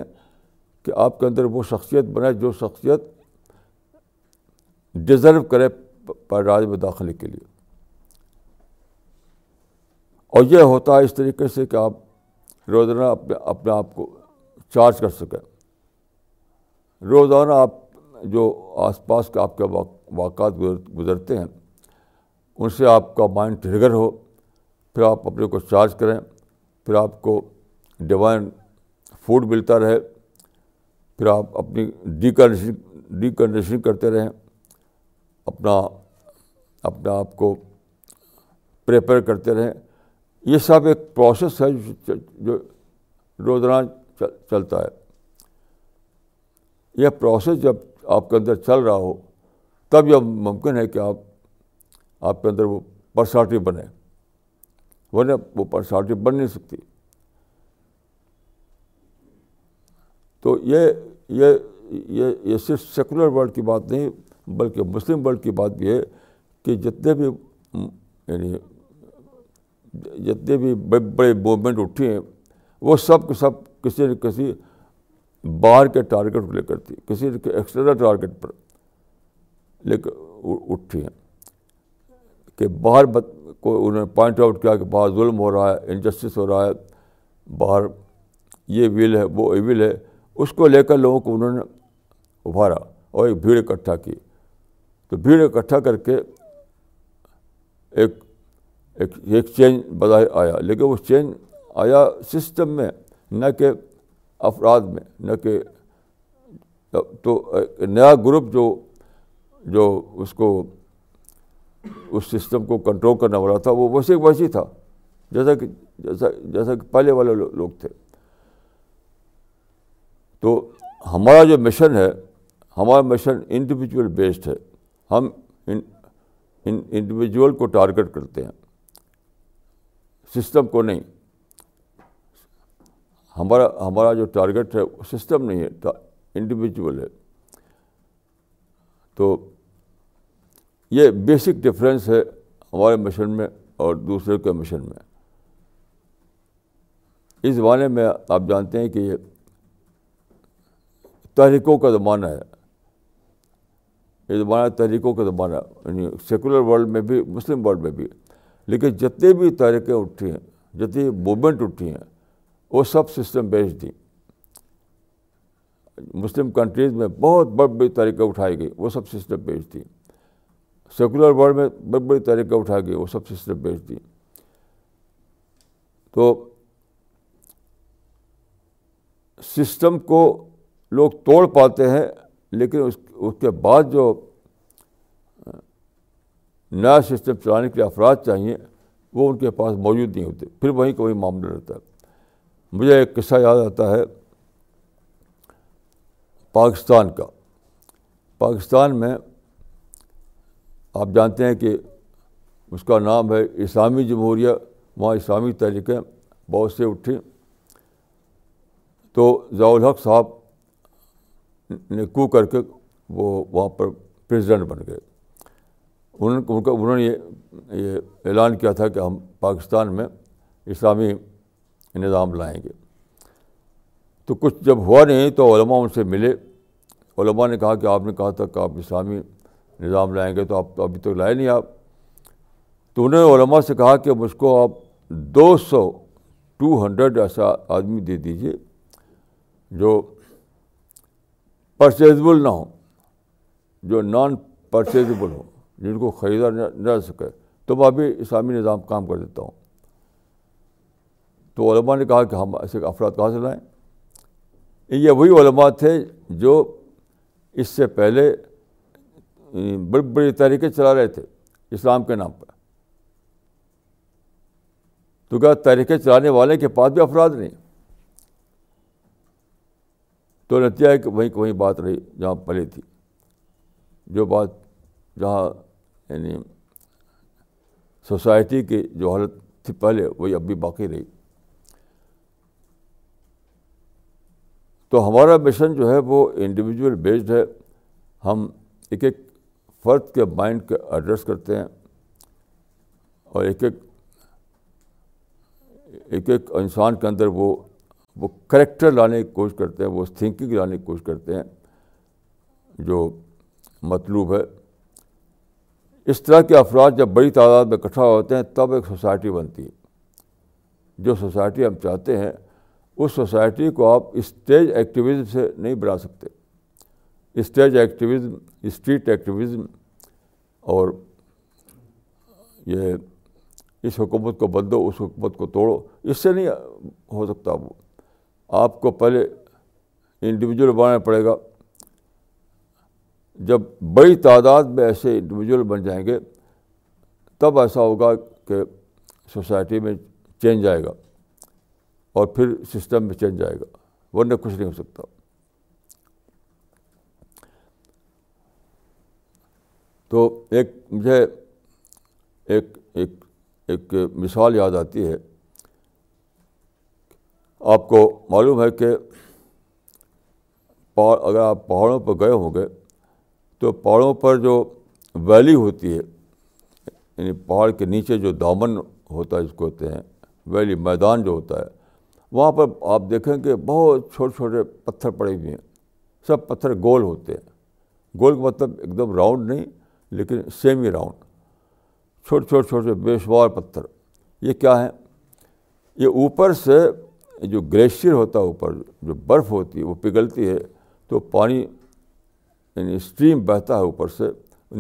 کہ آپ کے اندر وہ شخصیت بنے جو شخصیت ڈیزرو کرے پیراج میں داخلے کے لیے اور یہ ہوتا ہے اس طریقے سے کہ آپ روزانہ اپنے اپنے آپ کو چارج کر سکیں روزانہ آپ جو آس پاس کے آپ کے واقعات گزرتے ہیں ان سے آپ کا مائنڈ ٹریگر ہو پھر آپ اپنے کو چارج کریں پھر آپ کو ڈیوائن فوڈ ملتا رہے پھر آپ اپنی ڈیکنڈیشن ڈیکنڈیشن کرتے رہیں اپنا اپنا آپ کو پریپئر کرتے رہیں یہ سب ایک پروسیس ہے جو روزانہ چلتا ہے یہ پروسیس جب آپ کے اندر چل رہا ہو تب یہ ممکن ہے کہ آپ آپ کے اندر وہ پرسنالٹی بنے وہ پرسنالٹی بن نہیں سکتی تو یہ یہ یہ یہ صرف سیکولر ورلڈ کی بات نہیں بلکہ مسلم ورلڈ کی بات بھی ہے کہ جتنے بھی یعنی جتنے بھی بڑے بڑے موومنٹ اٹھی ہیں وہ سب کے سب کسی نہ کسی باہر کے ٹارگیٹ کو لے کر تھی کسی نہ کسی ایکسٹرنل ٹارگیٹ پر لے کر اٹھی ہیں کہ باہر کو انہوں نے پوائنٹ آؤٹ کیا کہ باہر ظلم ہو رہا ہے انجسٹس ہو رہا ہے باہر یہ ویل ہے وہ ایول ہے اس کو لے کر لوگوں کو انہوں نے ابھارا اور ایک بھیڑ اکٹھا کی تو بھیڑ اکٹھا کر کے ایک ایک چینج بظاہر آیا لیکن وہ چینج آیا سسٹم میں نہ کہ افراد میں نہ کہ تو نیا گروپ جو جو اس کو اس سسٹم کو کنٹرول کرنے والا تھا وہ ویسے ویسے تھا جیسا کہ جیسا جیسا کہ پہلے والے لوگ تھے تو ہمارا جو مشن ہے ہمارا مشن انڈیویجول بیسڈ ہے ہم انڈیویجول کو ٹارگیٹ کرتے ہیں سسٹم کو نہیں ہمارا ہمارا جو ٹارگیٹ ہے وہ سسٹم نہیں ہے انڈیویجول ہے تو یہ بیسک ڈفرینس ہے ہمارے مشن میں اور دوسرے کے مشن میں اس زمانے میں آپ جانتے ہیں کہ یہ تحریکوں کا زمانہ ہے یہ زمانہ تحریکوں کا زمانہ یعنی سیکولر ورلڈ میں بھی مسلم ورلڈ میں بھی لیکن جتنے بھی تحریکیں اٹھی ہیں جتنی موومنٹ اٹھی ہیں وہ سب سسٹم بیچ دیں مسلم کنٹریز میں بہت بڑی بڑی تحریکیں اٹھائی گئیں وہ سب سسٹم بیچ دیں سیکولر ورلڈ میں بڑی بڑی تحریکیں اٹھا کے وہ سب سسٹم بیچ دی تو سسٹم کو لوگ توڑ پاتے ہیں لیکن اس اس کے بعد جو نیا سسٹم چلانے کے لیے افراد چاہیے وہ ان کے پاس موجود نہیں ہوتے پھر وہیں کوئی معاملہ رہتا ہے مجھے ایک قصہ یاد آتا ہے پاکستان کا پاکستان میں آپ جانتے ہیں کہ اس کا نام ہے اسلامی جمہوریہ وہاں اسلامی تحریکیں بہت سے اٹھی تو الحق صاحب نے کو کر کے وہ وہاں پر پریزیڈنٹ بن گئے ان کا انہوں نے یہ اعلان کیا تھا کہ ہم پاکستان میں اسلامی نظام لائیں گے تو کچھ جب ہوا نہیں تو علماء ان سے ملے علماء نے کہا کہ آپ نے کہا تھا کہ آپ اسلامی نظام لائیں گے تو آپ تو ابھی تک لائے نہیں آپ تو انہوں نے علماء سے کہا کہ مجھ کو آپ دو سو ٹو ہنڈریڈ ایسا آدمی دے دیجیے جو پرچیزبل نہ ہو جو نان پرچیزبل ہو جن کو خریدا نہ جا سکے تو میں ابھی اسلامی نظام کام کر دیتا ہوں تو علماء نے کہا کہ ہم ایسے افراد کہاں سے لائیں یہ وہی علماء تھے جو اس سے پہلے بڑی بڑی تحریکیں چلا رہے تھے اسلام کے نام پر تو کیا تحریکیں چلانے والے کے پاس بھی افراد نہیں تو نتیجہ ایک وہیں وہیں بات رہی جہاں پہلے تھی جو بات جہاں یعنی سوسائٹی کی جو حالت تھی پہلے وہی اب بھی باقی رہی تو ہمارا مشن جو ہے وہ انڈیویجول بیسڈ ہے ہم ایک ایک فرد کے مائنڈ کے ایڈریس کرتے ہیں اور ایک ایک ایک ایک انسان کے اندر وہ وہ کریکٹر لانے کی کوشش کرتے ہیں وہ تھنکنگ لانے کی کوشش کرتے ہیں جو مطلوب ہے اس طرح کے افراد جب بڑی تعداد میں اکٹھا ہوتے ہیں تب ایک سوسائٹی بنتی ہے جو سوسائٹی ہم چاہتے ہیں اس سوسائٹی کو آپ اسٹیج ایکٹیویزم سے نہیں بنا سکتے اسٹیج ایکٹیویزم اسٹریٹ ایکٹیویزم اور یہ اس حکومت کو بدو اس حکومت کو توڑو اس سے نہیں ہو سکتا وہ آپ کو پہلے انڈیویجول بنانا پڑے گا جب بڑی تعداد میں ایسے انڈیویجول بن جائیں گے تب ایسا ہوگا کہ سوسائٹی میں چینج آئے گا اور پھر سسٹم میں چینج آئے گا ورنہ کچھ نہیں ہو سکتا تو ایک مجھے ایک ایک ایک مثال یاد آتی ہے آپ کو معلوم ہے کہ اگر آپ پہاڑوں پر گئے ہوں گے تو پہاڑوں پر جو ویلی ہوتی ہے یعنی پہاڑ کے نیچے جو دامن ہوتا ہے جس کو ہوتے ہیں ویلی میدان جو ہوتا ہے وہاں پر آپ دیکھیں کہ بہت چھوٹے چھوٹے پتھر پڑے ہوئے ہیں سب پتھر گول ہوتے ہیں گول کا مطلب ایک دم راؤنڈ نہیں لیکن سیمی راؤنڈ چھوٹے چھوٹے چھوٹے بے شمار پتھر یہ کیا ہے یہ اوپر سے جو گلیشیئر ہوتا ہے اوپر جو برف ہوتی ہے وہ پگھلتی ہے تو پانی یعنی اسٹریم بہتا ہے اوپر سے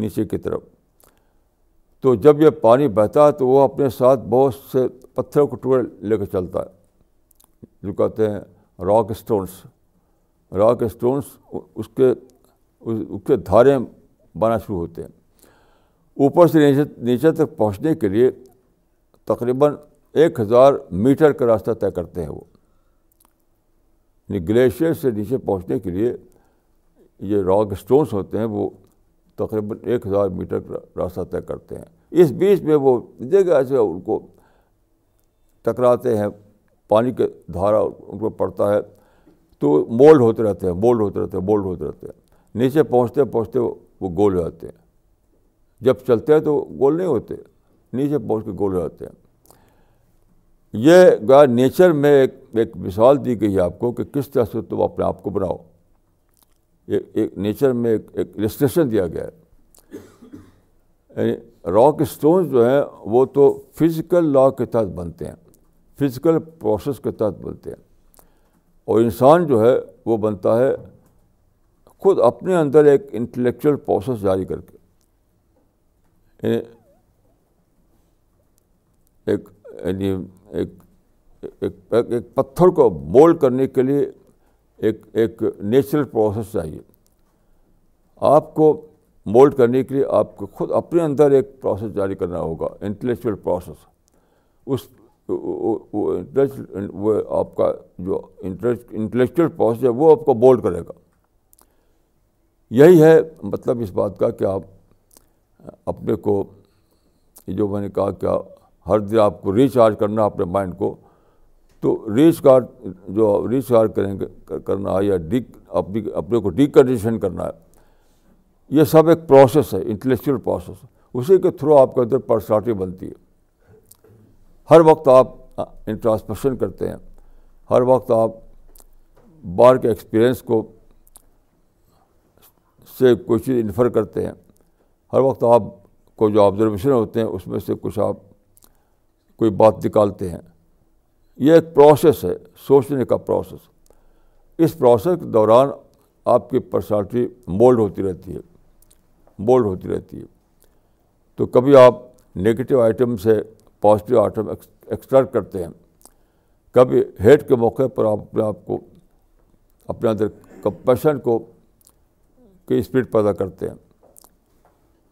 نیچے کی طرف تو جب یہ پانی بہتا ہے تو وہ اپنے ساتھ بہت سے پتھروں کو ٹکڑے لے کے چلتا ہے جو کہتے ہیں راک اسٹونس راک اسٹونس اس کے اس کے دھارے بنا شروع ہوتے ہیں اوپر سے نیچے نیچے تک پہنچنے کے لیے تقریباً ایک ہزار میٹر کا راستہ طے کرتے ہیں وہ یعنی گلیشیئر سے نیچے پہنچنے کے لیے یہ راک اسٹونس ہوتے ہیں وہ تقریباً ایک ہزار میٹر کا راستہ طے کرتے ہیں اس بیچ میں وہ جگہ سے ان کو ٹکراتے ہیں پانی کے دھارا ان کو پڑتا ہے تو مولڈ ہوتے رہتے ہیں مولڈ ہوتے رہتے ہیں مولڈ ہوتے رہتے ہیں نیچے پہنچتے پہنچتے وہ گول ہو جاتے ہیں جب چلتے ہیں تو گول نہیں ہوتے نیچے پہنچ کے گول رہتے ہیں یہ گا نیچر میں ایک ایک مثال دی گئی ہے آپ کو کہ کس طرح سے تم اپنے آپ کو بناؤ ایک نیچر میں ایک ایک رسٹریشن دیا گیا ہے راک یعنی اسٹون جو ہیں وہ تو فزیکل لا کے تحت بنتے ہیں فزیکل پروسیس کے تحت بنتے ہیں اور انسان جو ہے وہ بنتا ہے خود اپنے اندر ایک انٹلیکچل پروسیس جاری کر کے یعنی ایک یعنی ایک ایک پتھر کو مول کرنے کے لیے ایک ایک نیچرل پروسیس چاہیے آپ کو مولڈ کرنے کے لیے آپ کو خود اپنے اندر ایک پروسیس جاری کرنا ہوگا انٹلیکچوئل پروسیس اس وہ آپ کا جو انٹلیکچوئل پروسیس ہے وہ آپ کو بولڈ کرے گا یہی ہے مطلب اس بات کا کہ آپ اپنے کو جو میں نے کہا کیا ہر دن آپ کو ریچارج کرنا اپنے مائنڈ کو تو ریچارج جو ریچارج کریں گے کرنا یا ڈیک اپنے کو ڈیکنڈیشن کرنا ہے یہ سب ایک پروسیس ہے انٹلیکچوئل پروسیس اسی کے تھرو آپ کے اندر پرسنالٹی بنتی ہے ہر وقت آپ انٹراسپیکشن کرتے ہیں ہر وقت آپ باہر کے ایکسپیرئنس کو سے کوئی چیز انفر کرتے ہیں ہر وقت آپ کو جو آبزرویشن ہوتے ہیں اس میں سے کچھ آپ کوئی بات نکالتے ہیں یہ ایک پروسیس ہے سوچنے کا پروسیس اس پروسیس کے دوران آپ کی پرسنالٹی مولڈ ہوتی رہتی ہے مولڈ ہوتی رہتی ہے تو کبھی آپ نگیٹو آئٹم سے پازیٹیو آئٹم ایکسٹرٹ کرتے ہیں کبھی ہیٹ کے موقع پر آپ اپنے آپ کو اپنے اندر کمپیشن کو کی اسپیڈ پیدا کرتے ہیں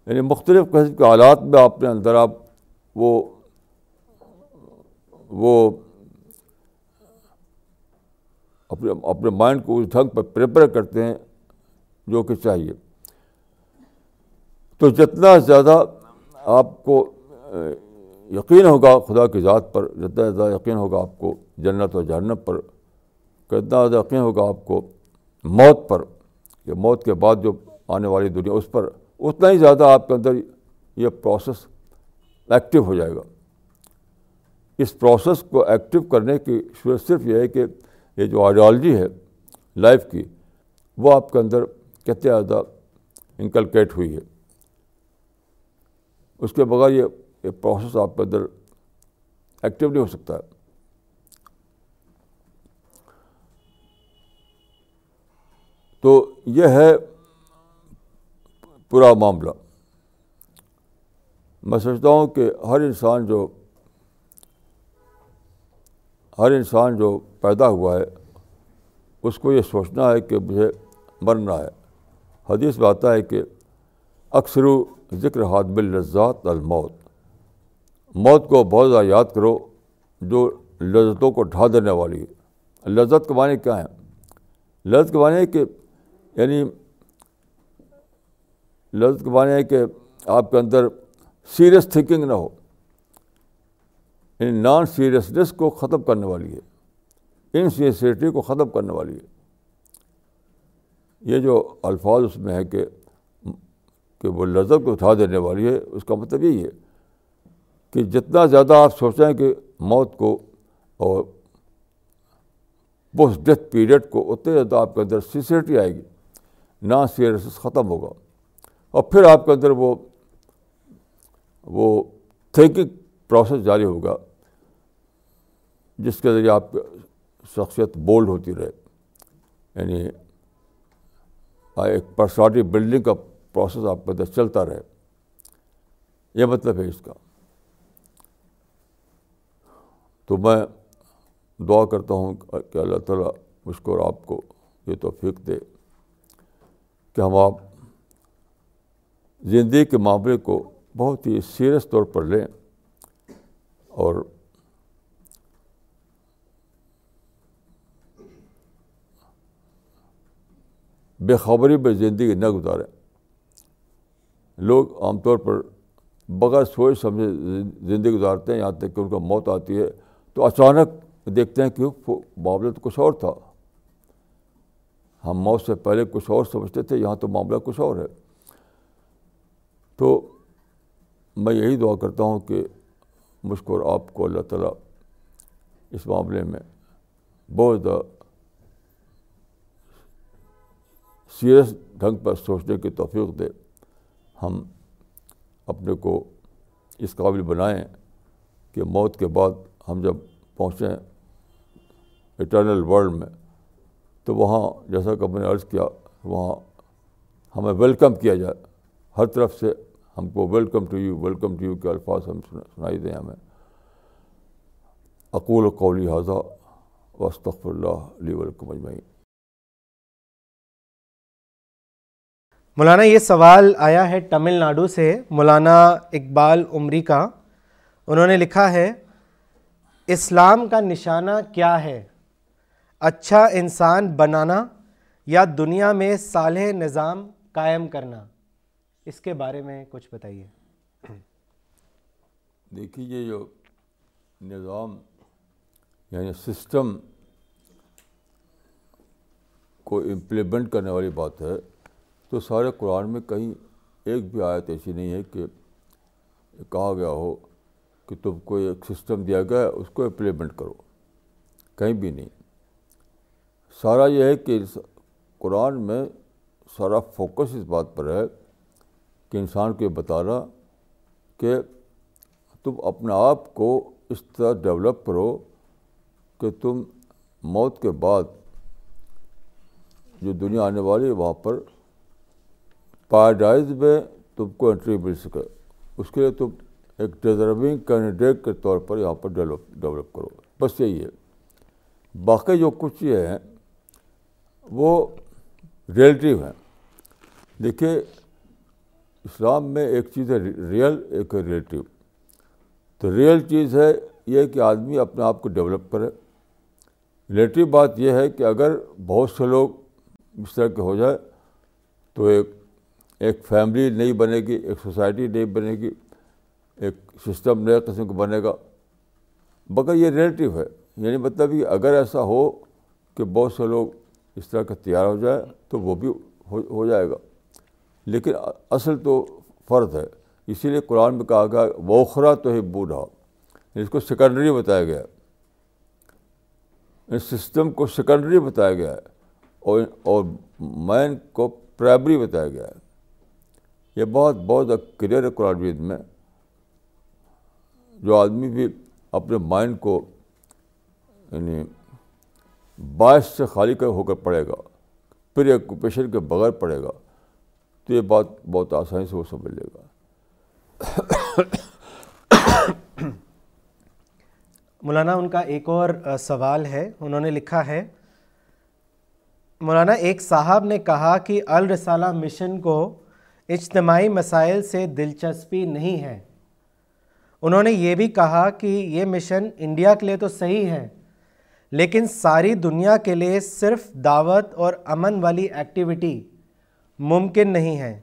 یعنی مختلف قسم کے حالات میں آپ نے اندر آپ وہ وہ اپنے اپنے مائنڈ کو اس ڈھنگ پر پریپر کرتے ہیں جو کہ چاہیے تو جتنا زیادہ آپ کو یقین ہوگا خدا کی ذات پر جتنا زیادہ یقین ہوگا آپ کو جنت و جہنم پر کتنا زیادہ یقین ہوگا آپ کو موت پر یا موت کے بعد جو آنے والی دنیا اس پر اتنا ہی زیادہ آپ کے اندر یہ پروسیس ایکٹیو ہو جائے گا اس پروسیس کو ایکٹیو کرنے کی شروع صرف یہ ہے کہ یہ جو آئیڈیالوجی ہے لائف کی وہ آپ کے اندر کتنے زیادہ انکلکیٹ ہوئی ہے اس کے بغیر یہ پروسیس آپ کے اندر ایکٹیو نہیں ہو سکتا ہے تو یہ ہے پورا معاملہ میں سمجھتا ہوں کہ ہر انسان جو ہر انسان جو پیدا ہوا ہے اس کو یہ سوچنا ہے کہ مجھے مرنا ہے حدیث بات آتا ہے کہ اکثر ذکر ہاتھ لذات الموت موت کو بہت زیادہ یاد کرو جو لذتوں کو ڈھا دینے والی ہے لذت کے معنی کیا ہیں لذت کے معنی کہ یعنی لذت کے معنی ہے کہ آپ کے اندر سیریس تھنکنگ نہ ہو ان نان سیریسنیس کو ختم کرنے والی ہے ان سیریسیریٹی کو ختم کرنے والی ہے یہ جو الفاظ اس میں ہے کہ کہ وہ لذت کو اٹھا دینے والی ہے اس کا مطلب یہی ہے کہ جتنا زیادہ آپ سوچیں کہ موت کو اور پوسٹ ڈیتھ پیریڈ کو اتنے زیادہ آپ کے اندر سیسیٹی آئے گی نان سیریسنیس ختم ہوگا اور پھر آپ کے اندر وہ وہ تھینکنگ پروسیس جاری ہوگا جس کے ذریعے آپ شخصیت بولڈ ہوتی رہے یعنی ایک پرسنالٹی بلڈنگ کا پروسیس آپ کے اندر چلتا رہے یہ مطلب ہے اس کا تو میں دعا کرتا ہوں کہ اللہ تعالیٰ مشکور آپ کو یہ توفیق دے کہ ہم آپ زندگی کے معاملے کو بہت ہی سیریس طور پر لیں اور بے خبری میں زندگی نہ گزاریں لوگ عام طور پر بغیر سوچ سمجھے زندگی گزارتے ہیں یہاں تک کہ ان کا موت آتی ہے تو اچانک دیکھتے ہیں کہ معاملہ تو کچھ اور تھا ہم موت سے پہلے کچھ اور سمجھتے تھے یہاں تو معاملہ کچھ اور ہے تو میں یہی دعا کرتا ہوں کہ مجھ کو اور آپ کو اللہ تعالیٰ اس معاملے میں بہت زیادہ سیریس ڈھنگ پر سوچنے کی توفیق دے ہم اپنے کو اس قابل بنائیں کہ موت کے بعد ہم جب پہنچیں اٹرنل ورلڈ میں تو وہاں جیسا کہ میں نے عرض کیا وہاں ہمیں ویلکم کیا جائے ہر طرف سے ہم کو welcome to you welcome to you کے الفاظ ہم سنائی دیں ہمیں اقول قولی وسطف اللہ علیہ مولانا یہ سوال آیا ہے تمل ناڈو سے مولانا اقبال عمری کا انہوں نے لکھا ہے اسلام کا نشانہ کیا ہے اچھا انسان بنانا یا دنیا میں صالح نظام قائم کرنا اس کے بارے میں کچھ بتائیے دیکھیے یہ جو نظام یعنی سسٹم کو امپلیمنٹ کرنے والی بات ہے تو سارے قرآن میں کہیں ایک بھی آیت ایسی نہیں ہے کہ کہا گیا ہو کہ تم کو ایک سسٹم دیا گیا ہے اس کو امپلیمنٹ کرو کہیں بھی نہیں سارا یہ ہے کہ قرآن میں سارا فوکس اس بات پر ہے کہ انسان کو یہ بتانا کہ تم اپنے آپ کو اس طرح ڈیولپ کرو کہ تم موت کے بعد جو دنیا آنے والی ہے وہاں پر پیراڈائز میں تم کو انٹری مل سکے اس کے لیے تم ایک ڈیزرونگ کینڈیڈیٹ کے طور پر یہاں پر ڈیولپ ڈیولپ کرو بس یہی ہے باقی جو کچھ یہ ہیں وہ ریلیٹیو ہیں دیکھیے اسلام میں ایک چیز ہے ریئل ایک ریلیٹیو تو ریئل چیز ہے یہ کہ آدمی اپنے آپ کو ڈیولپ کرے ریلیٹیو بات یہ ہے کہ اگر بہت سے لوگ اس طرح کے ہو جائے تو ایک ایک فیملی نہیں بنے گی ایک سوسائٹی نہیں بنے گی ایک سسٹم نئے قسم کو بنے گا مگر یہ ریلیٹیو ہے یعنی مطلب کہ اگر ایسا ہو کہ بہت سے لوگ اس طرح کا تیار ہو جائے تو وہ بھی ہو جائے گا لیکن اصل تو فرد ہے اسی لیے قرآن میں کہا گیا ووخرا تو ہی بوڑھا اس کو سیکنڈری بتایا گیا ہے اس یعنی سسٹم کو سیکنڈری بتایا گیا ہے اور مین کو پرائمری بتایا گیا ہے یہ بہت بہت زیادہ کلیئر ہے قرآن وید میں جو آدمی بھی اپنے مائنڈ کو یعنی باعث سے خالی کر ہو کر پڑے گا پری آکوپیشن کے بغیر پڑھے گا تو یہ بات بہت آسانی سے وہ سمجھ لے گا مولانا ان کا ایک اور سوال ہے انہوں نے لکھا ہے مولانا ایک صاحب نے کہا کہ الرسالہ مشن کو اجتماعی مسائل سے دلچسپی نہیں ہے انہوں نے یہ بھی کہا کہ یہ مشن انڈیا کے لیے تو صحیح ہے لیکن ساری دنیا کے لیے صرف دعوت اور امن والی ایکٹیویٹی ممکن نہیں ہے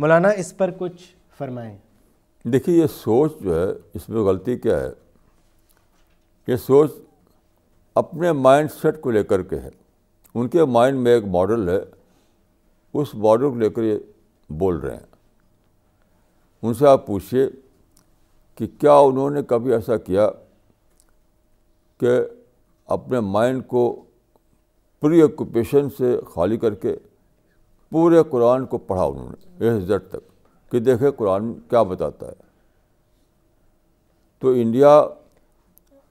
مولانا اس پر کچھ فرمائیں دیکھیے یہ سوچ جو ہے اس میں غلطی کیا ہے یہ سوچ اپنے مائنڈ سیٹ کو لے کر کے ہے ان کے مائنڈ میں ایک ماڈل ہے اس ماڈل کو لے کر یہ بول رہے ہیں ان سے آپ پوچھیے کہ کیا انہوں نے کبھی ایسا کیا کہ اپنے مائنڈ کو پری آکوپیشن سے خالی کر کے پورے قرآن کو پڑھا انہوں نے اے حز تک کہ دیکھے قرآن کیا بتاتا ہے تو انڈیا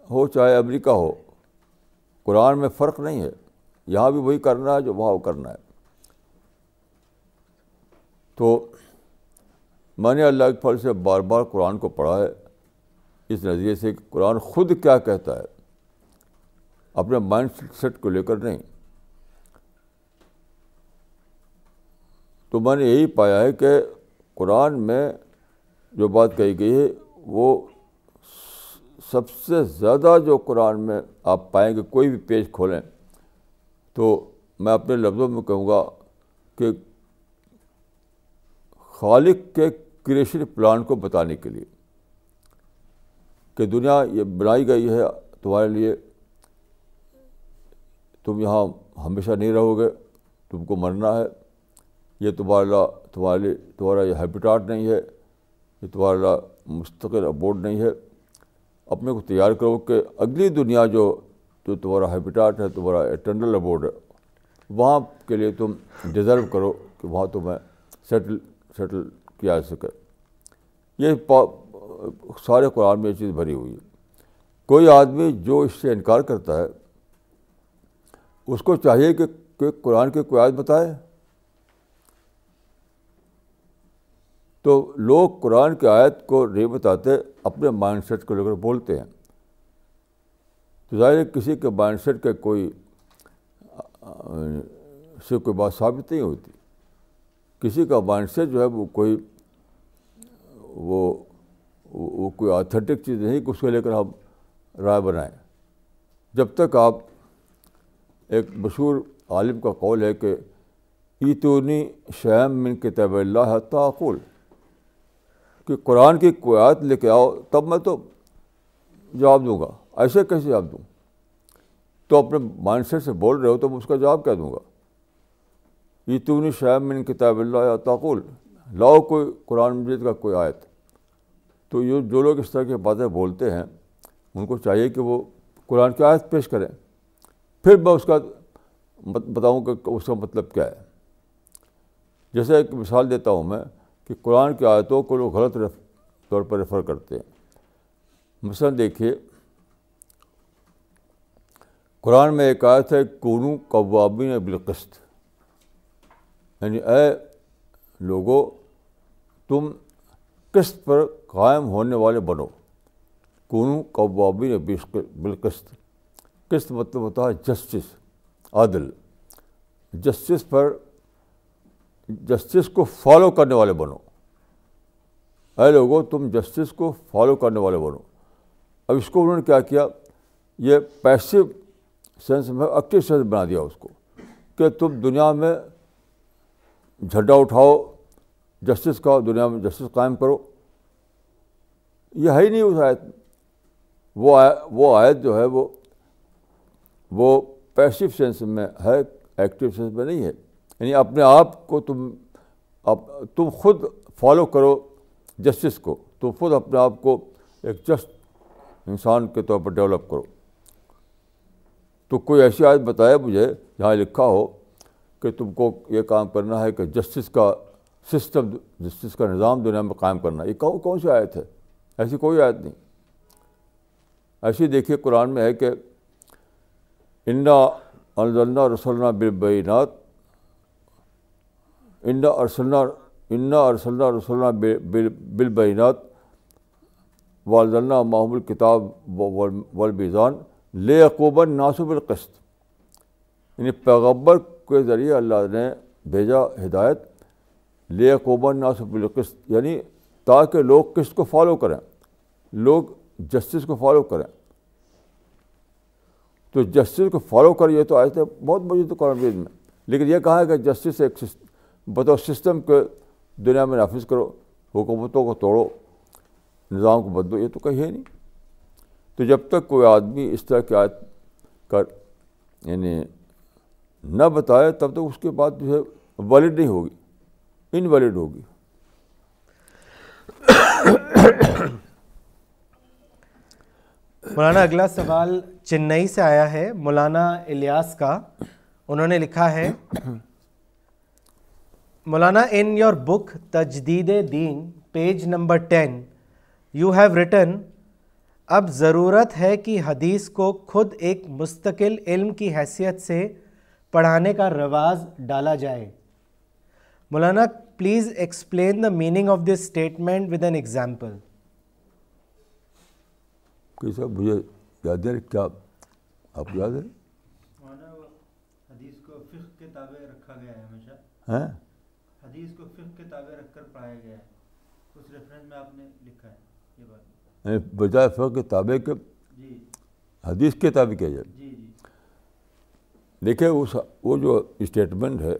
ہو چاہے امریکہ ہو قرآن میں فرق نہیں ہے یہاں بھی وہی کرنا ہے جو وہاں کرنا ہے تو میں نے اللہ کے پھل سے بار بار قرآن کو پڑھا ہے اس نظریے سے کہ قرآن خود کیا کہتا ہے اپنے مائنڈ سیٹ کو لے کر نہیں تو میں نے یہی پایا ہے کہ قرآن میں جو بات کہی گئی ہے وہ سب سے زیادہ جو قرآن میں آپ پائیں گے کوئی بھی پیج کھولیں تو میں اپنے لفظوں میں کہوں گا کہ خالق کے کریشن پلان کو بتانے کے لیے کہ دنیا یہ بنائی گئی ہے تمہارے لیے تم یہاں ہمیشہ نہیں رہو گے تم کو مرنا ہے یہ تمہارا تمہاری تمہارا یہ ہیبیٹاٹ نہیں ہے یہ تمہارا مستقل ابورڈ نہیں ہے اپنے کو تیار کرو کہ اگلی دنیا جو جو تمہارا ہیبیٹاٹ ہے تمہارا اٹرنل ابورڈ ہے وہاں کے لیے تم ڈیزرو کرو کہ وہاں تمہیں سیٹل سیٹل کیا سکے یہ سارے قرآن میں یہ چیز بھری ہوئی ہے کوئی آدمی جو اس سے انکار کرتا ہے اس کو چاہیے کہ کہ قرآن کی کوئی آیت بتائے تو لوگ قرآن کی آیت کو نہیں بتاتے اپنے مائنڈ سیٹ کو لے کر بولتے ہیں تو ظاہر کسی کے مائنڈ سیٹ کے کوئی سے کوئی بات ثابت نہیں ہوتی کسی کا مائنڈ سیٹ جو ہے وہ کوئی وہ وہ کوئی آتھینٹک چیز نہیں کہ اس کو لے کر ہم رائے بنائیں جب تک آپ ایک مشہور عالم کا قول ہے کہ ایتونی شہم من کتاب اللہ تعقول کہ قرآن کی کویات لے کے آؤ تب میں تو جواب دوں گا ایسے کیسے جواب دوں تو اپنے مائنڈ سیٹ سے بول رہے ہو تو میں اس کا جواب کیا دوں گا یہ تو نہیں شاید میں کتاب اللہ یا تعقول لاؤ کوئی قرآن مجید کا کوئی آیت تو یہ جو لوگ اس طرح کی باتیں بولتے ہیں ان کو چاہیے کہ وہ قرآن کی آیت پیش کریں پھر میں اس کا بتاؤں کہ اس کا مطلب کیا ہے جیسے ایک مثال دیتا ہوں میں کہ قرآن کی آیتوں کو لوگ غلط طور پر ریفر کرتے ہیں مثلا دیکھیے قرآن میں ایک آیت ہے کونو قوابین بالقسط یعنی اے لوگوں تم قسط پر قائم ہونے والے بنو کونو قوابین بالقسط قسط مطلب ہوتا ہے جسٹس عادل جسٹس پر جسٹس کو فالو کرنے والے بنو اے لوگوں تم جسٹس کو فالو کرنے والے بنو اب اس کو انہوں نے کیا کیا یہ پیسو سینس میں ایکٹیو سینس بنا دیا اس کو کہ تم دنیا میں جھڈا اٹھاؤ جسٹس کا دنیا میں جسٹس قائم کرو یہ ہے ہی نہیں اس آیت وہ آیت جو ہے وہ وہ پیسو سینس میں ہے ایکٹیو سینس میں نہیں ہے یعنی اپنے آپ کو تم تم خود فالو کرو جسٹس کو تم خود اپنے آپ کو ایک جسٹ انسان کے طور پر ڈیولپ کرو تو کوئی ایسی آیت بتائے مجھے جہاں لکھا ہو کہ تم کو یہ کام کرنا ہے کہ جسٹس کا سسٹم جسٹس کا نظام دنیا میں قائم کرنا یہ کون کون سی آیت ہے ایسی کوئی آیت نہیں ایسی دیکھیے قرآن میں ہے کہ انا الد اللہ رسولہ انا ارسلہ انا ارسلّہ رسول بے بال بالبینات والدلنا الکتاب کتاب لے لیہباً ناصب القسط یعنی پیغبر کے ذریعے اللہ نے بھیجا ہدایت لے اقوباً ناصب القسط یعنی تاکہ لوگ قسط کو فالو کریں لوگ جسٹس کو فالو کریں تو جسٹس کو فالو کریے تو آئے تھے بہت موجود قرآن میں لیکن یہ کہا ہے کہ جسٹس ایک بطور سسٹم کے دنیا میں نافذ کرو حکومتوں کو توڑو نظام کو بدلو یہ تو کہیں نہیں تو جب تک کوئی آدمی اس طرح کی آیت کر یعنی نہ بتائے تب تک اس کے بعد جو ہے ویلڈ نہیں ہوگی انویلڈ ہوگی مولانا اگلا سوال چنئی سے آیا ہے مولانا الیاس کا انہوں نے لکھا ہے مولانا ان یور بک تجدید دین page number ten you have written اب ضرورت ہے کہ حدیث کو خود ایک مستقل علم کی حیثیت سے پڑھانے کا رواج ڈالا جائے Maulana please explain the meaning of this statement with an example مجھے کیا آپ یاد ہے ہاں؟ بجائے تابے کے جی۔ حدیث کے تابع کیا جائے جی، جی۔ اس وہ جو اسٹیٹمنٹ ہے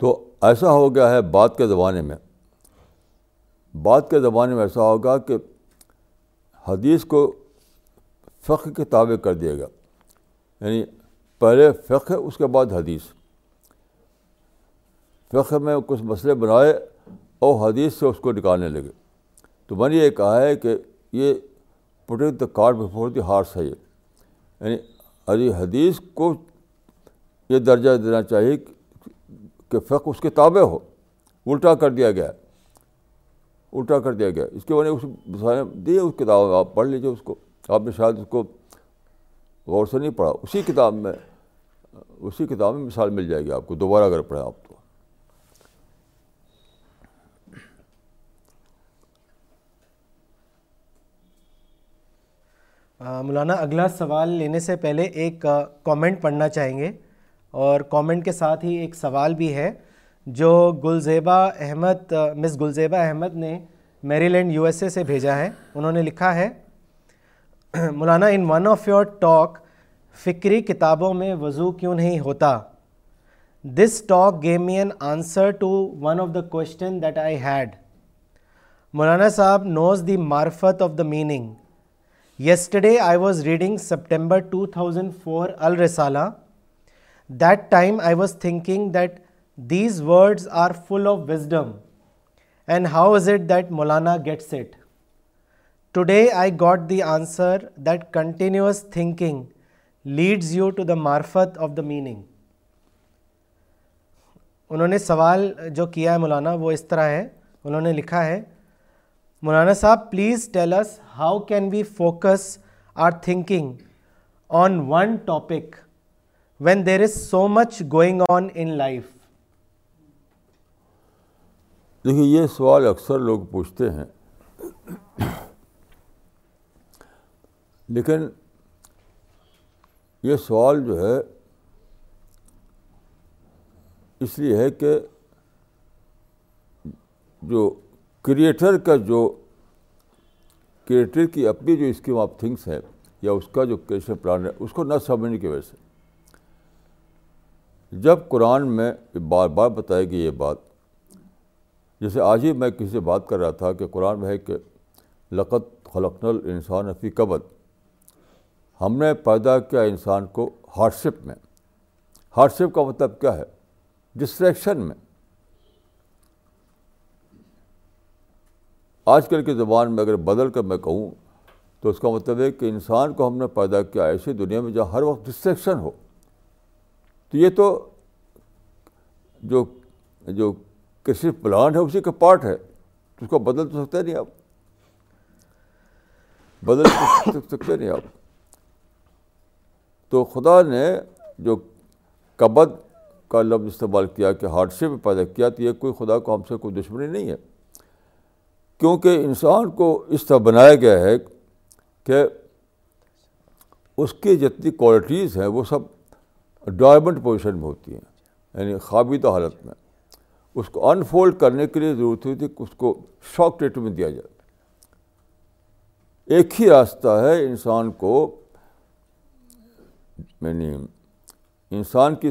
تو ایسا ہو گیا ہے بعد کے زمانے میں بعد کے زمانے میں ایسا ہوگا کہ حدیث کو فقہ کے تابع کر دیا گا یعنی پہلے فقہ اس کے بعد حدیث فقہ میں کچھ مسئلے بنائے اور حدیث سے اس کو نکالنے لگے تو میں نے یہ کہا ہے کہ یہ putting the card before the horse ہے یہ یعنی ارے حدیث کو یہ درجہ دینا چاہیے کہ فقہ اس کے تابع ہو الٹا کر دیا گیا ہے الٹا کر دیا گیا اس کے بعد اس مثال دیے اس کتاب میں آپ پڑھ لیجیے اس کو آپ نے شاید اس کو غور سے نہیں پڑھا اسی کتاب میں اسی کتاب میں مثال مل جائے گی آپ کو دوبارہ اگر پڑھیں آپ تو مولانا اگلا سوال لینے سے پہلے ایک کومنٹ پڑھنا چاہیں گے اور کومنٹ کے ساتھ ہی ایک سوال بھی ہے جو گلزیبہ احمد مس گلزیبہ احمد نے Maryland U S A سے بھیجا ہے انہوں نے لکھا ہے Maulana in one of your talk فکری کتابوں میں وضو کیوں نہیں ہوتا this talk gave me an answer to one of the question that I had Maulana sahab knows the معرفت of the meaning yesterday I was reading September two thousand four Al-Risala that time I was thinking that these words are full of wisdom and how is it that Maulana gets it today I got the answer that continuous thinking leads you to the مارفت of the meaning انہوں نے سوال جو کیا ہے مولانا وہ اس طرح ہے انہوں نے لکھا ہے Maulana Sahib please tell us how can we focus our thinking on one topic when there is so much going on in life دیکھیے یہ سوال اکثر لوگ پوچھتے ہیں لیکن یہ سوال جو ہے اس لیے ہے کہ جو کریٹر کا جو کریٹر کی اپنی جو اسکیم آف تھنگس ہے یا اس کا جو کیشن پلان ہے اس کو نہ سمجھنے کی وجہ سے جب قرآن میں بار بار بتائے گی یہ بات جیسے آج ہی میں کسی سے بات کر رہا تھا کہ قرآن میں ہے کہ لقت خلقن الانسان فی قبد ہم نے پیدا کیا انسان کو ہارڈ شپ میں ہارڈ شپ کا مطلب کیا ہے ڈسٹریکشن میں آج کل کے زبان میں اگر بدل کر میں کہوں تو اس کا مطلب ہے کہ انسان کو ہم نے پیدا کیا ایسی دنیا میں جہاں ہر وقت ڈسٹریکشن ہو تو یہ تو جو جو کسی پلان ہے اسی کا پارٹ ہے تو اس کو بدل تو سکتے نہیں آپ بدل سکتے نہیں آپ تو خدا نے جو کبد کا لفظ استعمال کیا کہ ہارڈ شپ پیدا کیا تو یہ کوئی خدا کو ہم سے کوئی دشمنی نہیں ہے کیونکہ انسان کو اس طرح بنایا گیا ہے کہ اس کی جتنی کوالٹیز ہیں وہ سب ڈائمنڈ پوزیشن میں ہوتی ہیں یعنی خوابیدہ حالت میں اس کو انفولڈ کرنے کے لیے ضرورت ہوتی تھی کہ اس کو شاک ٹیٹ میں دیا جائے ایک ہی راستہ ہے انسان کو یعنی انسان کی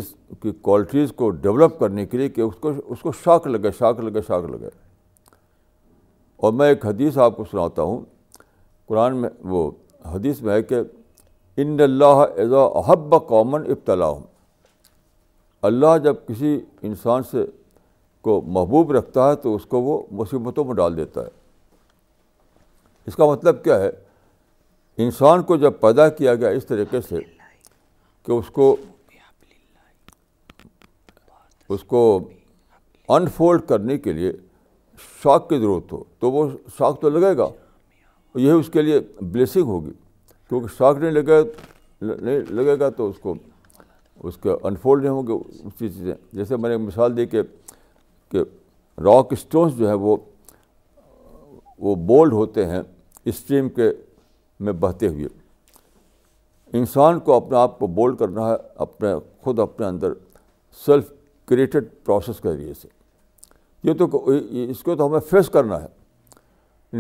کوالٹیز کو ڈیولپ کرنے کے لیے کہ اس کو اس کو شاک لگے شاک لگے شاک لگے اور میں ایک حدیث آپ کو سناتا ہوں قرآن میں وہ حدیث میں ہے کہ ان اللہ عزا احب کامن ہوں اللہ جب کسی انسان سے کو محبوب رکھتا ہے تو اس کو وہ مصیبتوں میں ڈال دیتا ہے اس کا مطلب کیا ہے انسان کو جب پیدا کیا گیا اس طریقے سے کہ اس کو اس کو انفولڈ کرنے کے لیے شاک کی ضرورت ہو تو وہ شاک تو لگے گا یہی اس کے لیے بلیسنگ ہوگی کیونکہ شاک نہیں لگے نہیں لگے گا تو اس کو اس کے انفولڈ نہیں ہوں گے اس چیزیں جیسے میں نے مثال دی کہ راک اسٹونس جو ہے وہ وہ بولڈ ہوتے ہیں اسٹریم کے میں بہتے ہوئے انسان کو اپنے آپ کو بولڈ کرنا ہے اپنے خود اپنے اندر سیلف کریٹڈ پروسیس کے ذریعے سے یہ تو اس کو تو ہمیں فیس کرنا ہے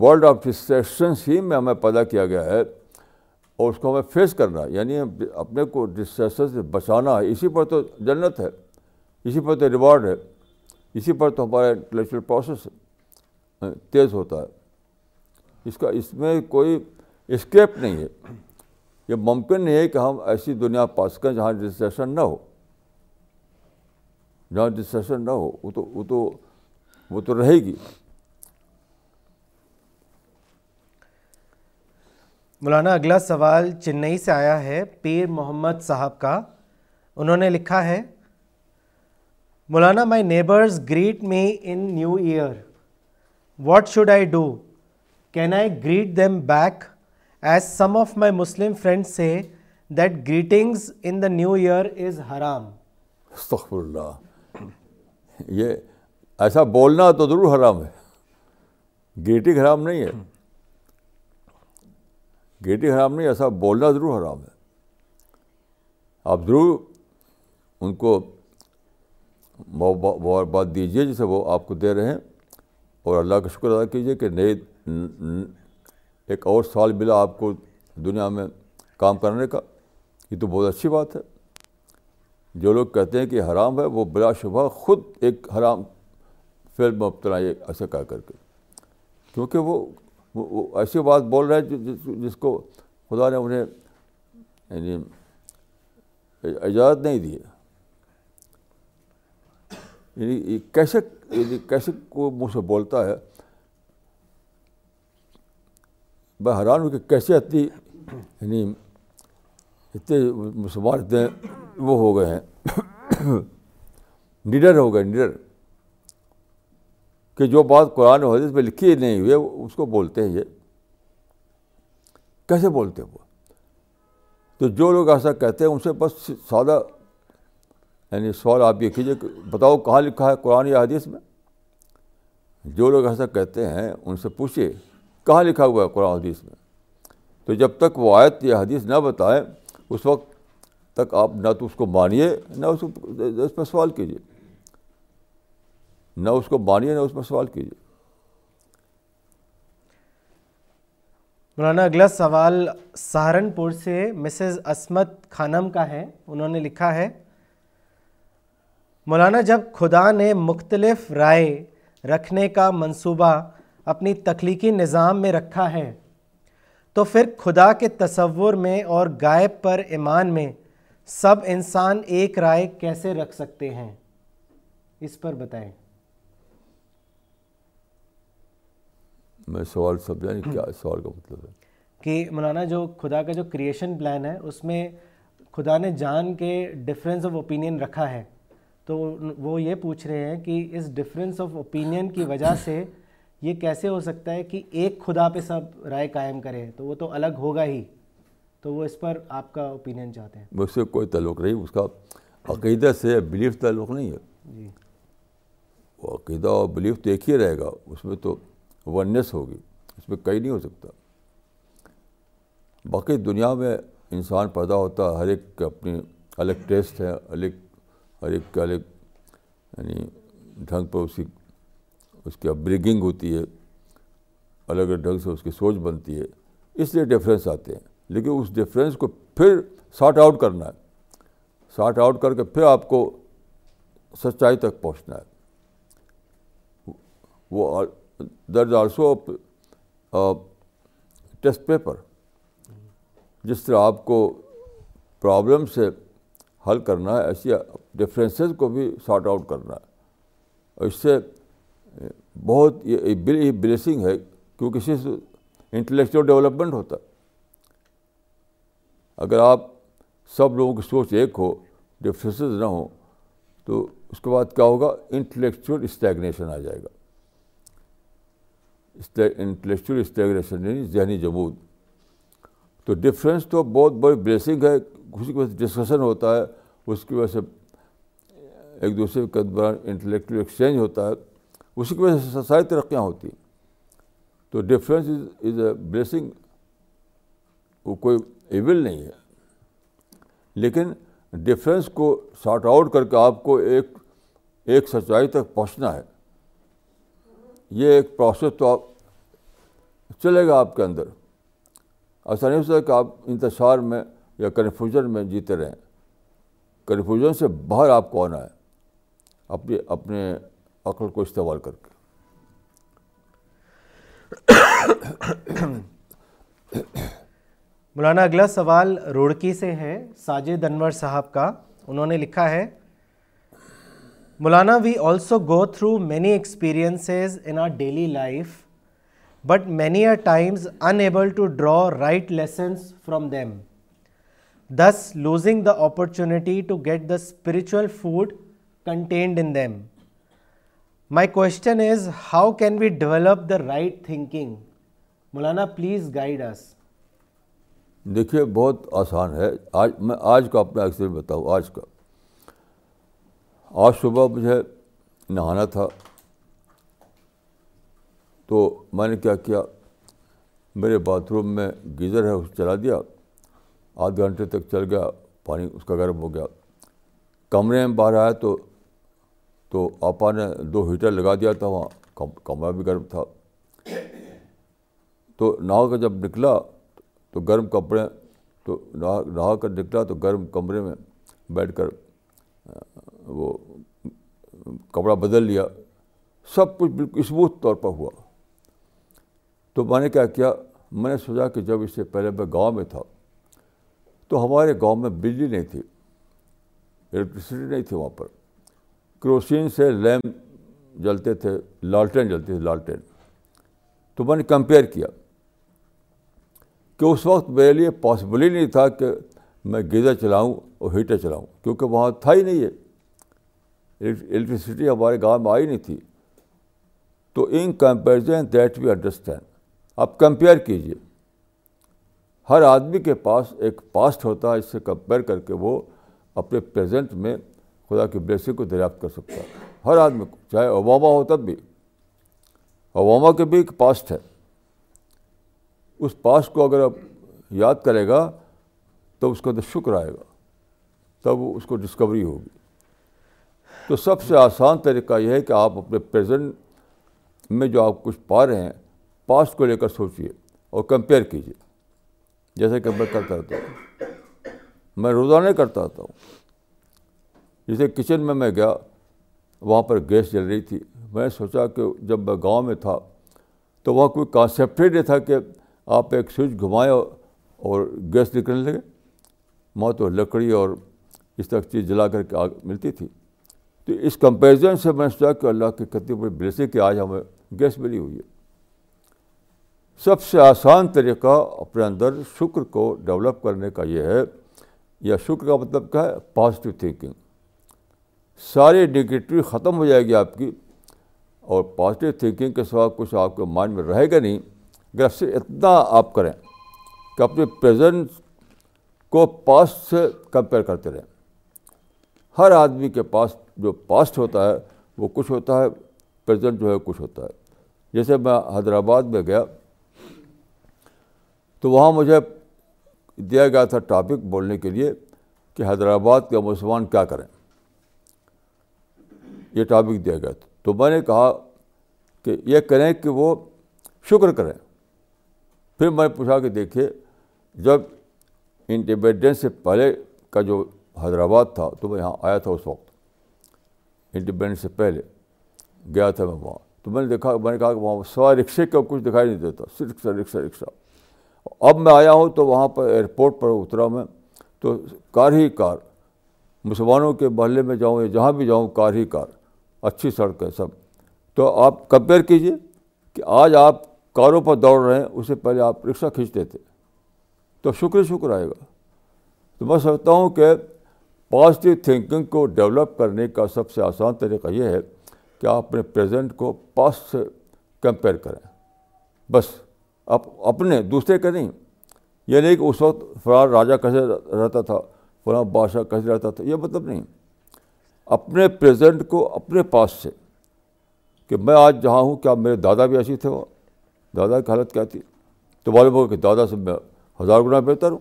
ورلڈ آف ڈسٹریکشنس ہی میں ہمیں پیدا کیا گیا ہے اور اس کو ہمیں فیس کرنا ہے یعنی اپنے کو ڈسٹریکشن سے بچانا ہے اسی پر تو جنت ہے اسی پر تو ریوارڈ ہے اسی پر تو ہمارا انٹلیکچل ہاں، پروسیس تیز ہوتا ہے اس کا اس میں کوئی اسکیپ نہیں ہے یہ ممکن نہیں ہے کہ ہم ایسی دنیا پا سکیں جہاں ڈسٹریکشن نہ ہو جہاں ڈسکشن نہ ہو وہ تو وہ تو وہ تو رہے گی مولانا اگلا سوال چنئی سے آیا ہے پیر محمد صاحب کا انہوں نے لکھا ہے Maulana my neighbours greet me in new year what should I do can I greet them back as some of my Muslim friend say that greetings in the new year is استغفر اللہ یہ ایسا بولنا تو ضرور حرام ہے گیٹھی حرام نہیں ہے گیٹھی حرام نہیں ایسا بولنا ضرور حرام ہے آپ ضرور ان کو مبارکباد دیجیے جسے وہ آپ کو دے رہے ہیں اور اللہ کا شکر ادا کیجیے کہ نئے ایک اور سال ملا آپ کو دنیا میں کام کرنے کا یہ تو بہت اچھی بات ہے جو لوگ کہتے ہیں کہ حرام ہے وہ بلا شبہ خود ایک حرام فلم یہ کہہ کر کے کیونکہ وہ وہ ایسی بات بول رہے ہیں جس کو خدا نے انہیں یعنی اجازت نہیں دی یعنی کیسے یعنی کیسے کو منہ سے بولتا ہے میں حیران ہوں کہ کیسے اتنی یعنی اتنے مسلمان اتنے وہ ہو گئے ہیں نڈر ہو گئے نڈر کہ جو بات قرآن و حدیث میں لکھی نہیں ہوئے اس کو بولتے ہیں یہ کیسے بولتے ہیں وہ تو جو لوگ ایسا کہتے ہیں ان سے بس سادہ یعنی سوال آپ یہ کہ بتاؤ کہاں لکھا ہے قرآن یا حدیث میں جو لوگ ایسا کہتے ہیں ان سے پوچھیے کہاں لکھا ہوا ہے قرآن حدیث میں تو جب تک وہ آیت یا حدیث نہ بتائیں اس وقت تک آپ نہ تو اس کو مانیے نہ اس اس کو پر سوال کیجیے نہ اس کو مانیے نہ اس پر سوال کیجیے مولانا اگلا سوال سہارنپور سے مسز اسمت خانم کا ہے انہوں نے لکھا ہے مولانا جب خدا نے مختلف رائے رکھنے کا منصوبہ اپنی تخلیقی نظام میں رکھا ہے تو پھر خدا کے تصور میں اور غائب پر ایمان میں سب انسان ایک رائے کیسے رکھ سکتے ہیں اس پر بتائیں میں سوال یعنی کیا سوال کا مطلب ہے کہ مولانا جو خدا کا جو کریشن پلان ہے اس میں خدا نے جان کے ڈفرینس آف اوپینین رکھا ہے تو وہ یہ پوچھ رہے ہیں کہ اس ڈفرینس آف اوپینین کی وجہ سے یہ کیسے ہو سکتا ہے کہ ایک خدا پہ سب رائے قائم کرے تو وہ تو الگ ہوگا ہی تو وہ اس پر آپ کا اوپینین چاہتے ہیں مجھ اس سے کوئی تعلق نہیں اس کا عقیدہ سے بلیف تعلق نہیں ہے جی وہ عقیدہ اور بلیف ایک ہی رہے گا اس میں تو ونس ہوگی اس میں کئی نہیں ہو سکتا باقی دنیا میں انسان پیدا ہوتا ہے ہر ایک کے اپنی الگ ٹیسٹ ہے الگ ہر ایک کے الگ یعنی ڈھنگ پر اس کی اس کی اپریگنگ ہوتی ہے الگ الگ ڈھنگ سے اس کی سوچ بنتی ہے اس لیے ڈفرینس آتے ہیں لیکن اس ڈفرینس کو پھر سارٹ آؤٹ کرنا ہے سارٹ آؤٹ کر کے پھر آپ کو سچائی تک پہنچنا ہے وہ درج آرسو ٹیسٹ پیپر جس طرح آپ کو پرابلم سے حل کرنا ہے ایسی ڈفرینسز کو بھی سارٹ آؤٹ کرنا ہے اس سے بہت یہ بلیسنگ ہے کیونکہ سے انٹلیکچل ڈیولپمنٹ ہوتا ہے اگر آپ سب لوگوں کی سوچ ایک ہو ڈفرینسز نہ ہوں تو اس کے بعد کیا ہوگا انٹلیکچوئل اسٹیگنیشن آ جائے گا انٹلیکچوئل اسٹیگنیشن یعنی ذہنی جمود تو ڈفرینس تو بہت بڑی بلیسنگ ہے اسی کی وجہ سے ڈسکشن ہوتا ہے اس کی وجہ سے ایک دوسرے کے دوران انٹلیکچوئل ایکسچینج ہوتا ہے اسی کی وجہ سے ساری ترقیاں ہوتی ہیں تو difference is is a blessing وہ کوئی ایول نہیں ہے لیکن ڈفرینس کو شارٹ آؤٹ کر کے آپ کو ایک ایک سچائی تک پہنچنا ہے یہ ایک پروسیس تو آپ چلے گا آپ کے اندر ایسا نہیں ہو سکتا کہ آپ انتشار میں یا کنفیوژن میں جیتے رہیں کنفیوژن سے باہر آپ کو آنا ہے اپنے اپنے عقل کو استعمال کر کے مولانا اگلا سوال روڑکی سے ہے ساجد دنور صاحب کا انہوں نے لکھا ہے Maulana we also go through many experiences in our daily life but many are times unable to draw right lessons from them this losing the opportunity to get the spiritual food contained in them my question is how can we develop the right thinking Maulana please guide us دیکھیے بہت آسان ہے آج میں آج کا اپنا experience بتاؤں آج کا آج صبح مجھے نہانا تھا تو میں نے کیا کیا میرے باتھ روم میں گیزر ہے اس چلا دیا آدھ گھنٹے تک چل گیا پانی اس کا گرم ہو گیا کمرے میں باہر آیا تو تو آپا نے دو ہیٹر لگا دیا تھا وہاں کمرہ بھی گرم تھا تو نہا کر جب نکلا تو گرم کپڑے تو نہا نہا کر نکلا تو گرم کمرے میں بیٹھ کر وہ کپڑا بدل لیا سب کچھ بالکل اسموتھ طور پر ہوا تو میں نے کیا کیا میں نے سوچا کہ جب اس سے پہلے میں گاؤں میں تھا تو ہمارے گاؤں میں بجلی نہیں تھی الیکٹرسٹی نہیں تھی وہاں پر کروسین سے لیمپ جلتے تھے لالٹین جلتے تھے لالٹین تو میں نے کمپیئر کیا کہ اس وقت میرے لیے پاسبل ہی نہیں تھا کہ میں گیزر چلاؤں اور ہیٹر چلاؤں کیونکہ وہاں تھا ہی نہیں ہے الیکٹریسٹی ہمارے گاؤں میں آئی نہیں تھی تو in comparison that we understand آپ کمپیئر کیجیے ہر آدمی کے پاس ایک پاسٹ ہوتا ہے اس سے کمپیئر کر کے وہ اپنے پریزنٹ میں خدا کی بلیسنگ کو دریافت کر سکتا ہے ہر آدمی کو چاہے اوباما ہو تب بھی اوباما کے بھی ایک پاسٹ ہے اس پاس کو اگر آپ یاد کرے گا تو اس کا تو شکر آئے گا تب اس کو ڈسکوری ہوگی تو سب سے آسان طریقہ یہ ہے کہ آپ اپنے پریزنٹ میں جو آپ کچھ پا رہے ہیں پاس کو لے کر سوچیے اور کمپیئر کیجیے جیسا کہ میں کرتا رہتا ہوں میں روزانہ کرتا رہتا ہوں جیسے کچن میں میں گیا وہاں پر گیس جل رہی تھی میں سوچا کہ جب میں گاؤں میں تھا تو وہاں کوئی کانسیپٹ ہی نہیں تھا کہ آپ ایک سوئچ گھمائے اور گیس نکلنے لگے تو لکڑی اور اس طرح چیز جلا کر کے آگ ملتی تھی تو اس کمپیریزن سے میں سوچا کہ اللہ کی کتنی بڑی بلیسنگ کہ آج ہمیں گیس ملی ہوئی ہے سب سے آسان طریقہ اپنے اندر شکر کو ڈیولپ کرنے کا یہ ہے یا شکر کا مطلب کیا ہے پازیٹیو تھینکنگ ساری نگیٹیو ختم ہو جائے گی آپ کی اور پازیٹیو تھینکنگ کے سوا کچھ آپ کے مائنڈ میں رہے گا نہیں سے اتنا آپ کریں کہ اپنے پریزنٹ کو پاسٹ سے کمپیئر کرتے رہیں ہر آدمی کے پاس جو پاسٹ ہوتا ہے وہ کچھ ہوتا ہے پریزنٹ جو ہے کچھ ہوتا ہے جیسے میں حیدرآباد میں گیا تو وہاں مجھے دیا گیا تھا ٹاپک بولنے کے لیے کہ حیدرآباد کے مسلمان کیا کریں یہ ٹاپک دیا گیا تھا تو میں نے کہا کہ یہ کریں کہ وہ شکر کریں پھر میں پوچھا کہ دیکھیے جب انڈیپینڈنس سے پہلے کا جو حیدرآباد تھا تو میں یہاں آیا تھا اس وقت انڈیپینڈنس سے پہلے گیا تھا میں وہاں تو میں نے دیکھا میں نے کہا کہ وہاں سوائے رکشے کا کچھ دکھائی نہیں دیتا صرف رکشا رکشہ رکشہ اب میں آیا ہوں تو وہاں پر ایئرپورٹ پر اترا میں تو کار ہی کار مسلمانوں کے محلے میں جاؤں یا جہاں بھی جاؤں کار ہی کار اچھی سڑک ہے سب تو آپ کمپیئر کیجیے کہ آج آپ کاروں پر دوڑ رہے اس سے پہلے آپ رکشہ کھینچتے تھے تو شکر شکر آئے گا تو میں سمجھتا ہوں کہ پازیٹیو تھنکنگ کو ڈیولپ کرنے کا سب سے آسان طریقہ یہ ہے کہ آپ اپنے پریزنٹ کو پاسٹ سے کمپیئر کریں بس اپ, اپنے دوسرے کے نہیں یہ نہیں کہ اس وقت فلاں راجہ کیسے رہتا تھا فلاں بادشاہ کیسے رہتا تھا یہ مطلب نہیں اپنے پریزنٹ کو اپنے پاس سے کہ میں آج جہاں ہوں کیا میرے دادا بھی ایسے تھے دادا کی حالت کیا تھی تو معلوم ہو کہ دادا سے میں ہزار گنا بہتر ہوں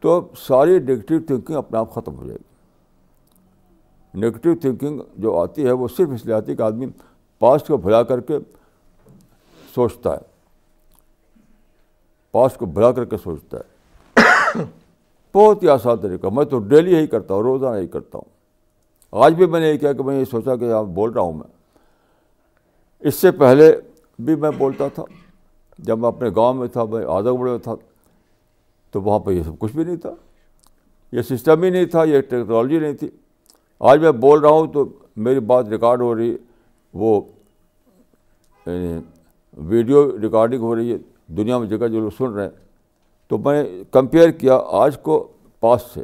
تو ساری نگیٹیو تھنکنگ اپنے آپ ختم ہو جائے گی نگیٹیو تھنکنگ جو آتی ہے وہ صرف اس لیے آتی ہے کہ آدمی پاسٹ کو بھلا کر کے سوچتا ہے پاسٹ کو بھلا کر کے سوچتا ہے بہت ہی آسان طریقہ میں تو ڈیلی یہی کرتا ہوں روزانہ ہی کرتا ہوں آج بھی میں نے یہ کیا کہ میں یہ سوچا کہ آپ بول رہا ہوں میں اس سے پہلے بھی میں بولتا تھا جب میں اپنے گاؤں میں تھا میں بڑے تھا تو وہاں پہ یہ سب کچھ بھی نہیں تھا یہ سسٹم ہی نہیں تھا یہ ٹیکنالوجی نہیں تھی آج میں بول رہا ہوں تو میری بات ریکارڈ ہو رہی وہ ویڈیو یعنی ریکارڈنگ ہو رہی ہے دنیا میں جگہ جو لوگ سن رہے ہیں تو میں کمپیئر کیا آج کو پاس سے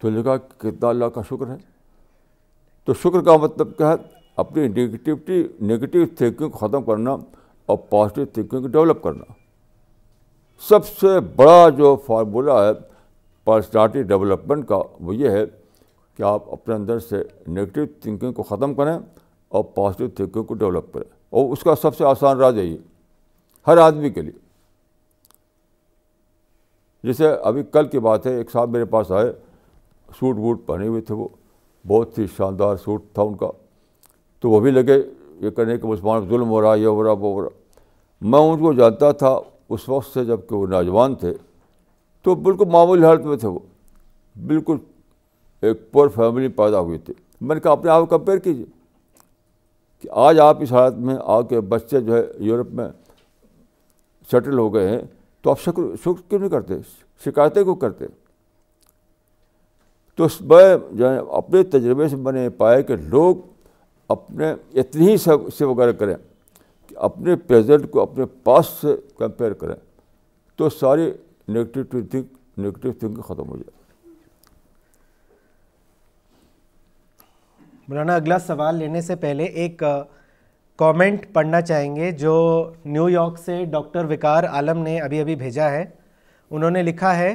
تو لکھا کتنا اللہ کا شکر ہے تو شکر کا مطلب کیا ہے اپنی نگیٹیوٹی نگیٹیو تھینکنگ کو ختم کرنا اور پازیٹیو تھینکنگ کو ڈیولپ کرنا سب سے بڑا جو فارمولا ہے پرسنالٹی ڈیولپمنٹ کا وہ یہ ہے کہ آپ اپنے اندر سے نگیٹیو تھینکنگ کو ختم کریں اور پازیٹیو تھینکنگ کو ڈیولپ کریں اور اس کا سب سے آسان راز یہی ہر آدمی کے لیے جیسے ابھی کل کی بات ہے ایک صاحب میرے پاس آئے سوٹ ووٹ پہنے ہوئے تھے وہ بہت ہی شاندار سوٹ تھا ان کا تو وہ بھی لگے یہ کرنے کے مسلمان ظلم ہو رہا یہ ہو رہا وہ ہو رہا میں ان کو جانتا تھا اس وقت سے جب کہ وہ نوجوان تھے تو بالکل معمولی حالت میں تھے وہ بالکل ایک پور فیملی پیدا ہوئی تھی میں نے کہا اپنے آپ کو کمپیئر کیجیے کہ آج آپ اس حالت میں آ کے بچے جو ہے یورپ میں سیٹل ہو گئے ہیں تو آپ شکر شکر کیوں نہیں کرتے شکایتیں کیوں کرتے تو میں جو ہے اپنے تجربے سے میں نے پایا کہ لوگ اپنے اتنی ہی سے وغیرہ کریں کہ اپنے پریزنٹ کو اپنے پاس سے کمپیئر کریں تو ساری negative to think negative think ختم ہو جائے مولانا اگلا سوال لینے سے پہلے ایک کامنٹ پڑھنا چاہیں گے جو نیو یارک سے ڈاکٹر وکار عالم نے ابھی ابھی بھیجا ہے انہوں نے لکھا ہے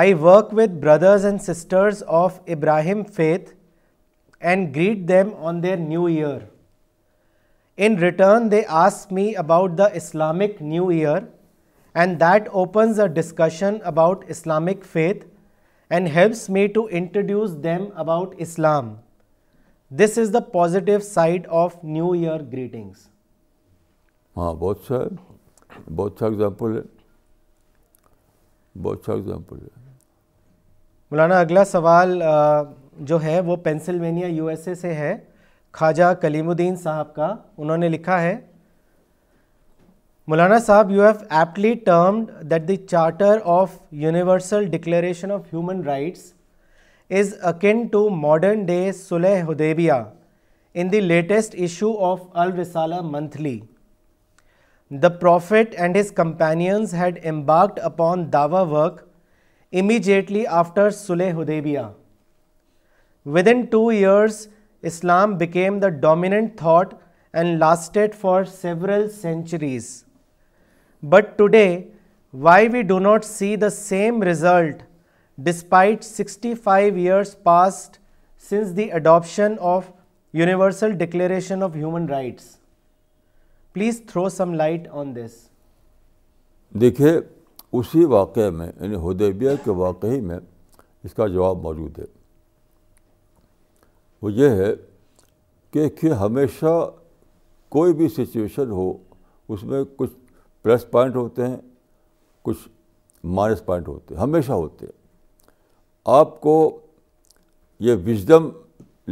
I work with brothers and sisters of Abraham faith and greet them on their new year in return they ask me about the Islamic new year and then learn about Islamic faith and helps me to introduce them about Islam this is the positive side of new year greetings ہاں بہت اچھا مولانا اگلا سوال آ... جو ہے وہ Pennsylvania U S A سے ہے خواجہ کلیم الدین صاحب کا انہوں نے لکھا ہے Maulana Sahib you have aptly termed that the charter of universal declaration of human rights is akin to modern day Hudaibiya in the latest issue of Al-Risala monthly the prophet and his companions had embarked upon Dawa work immediately after صلح Hudaibiya within two years Islam became the dominant thought and lasted for several centuries but today why we do not see the same result despite sixty five years past since the adoption of universal declaration of human rights please throw some light on this دیکھیے اسی واقعے میں یعنی ہدیبیہ کے واقعی میں اس کا جواب موجود ہے وہ یہ ہے کہ ہمیشہ کوئی بھی سچویشن ہو اس میں کچھ پلس پوائنٹ ہوتے ہیں کچھ مائنس پوائنٹ ہوتے ہیں ہمیشہ ہوتے ہیں آپ کو یہ وزڈم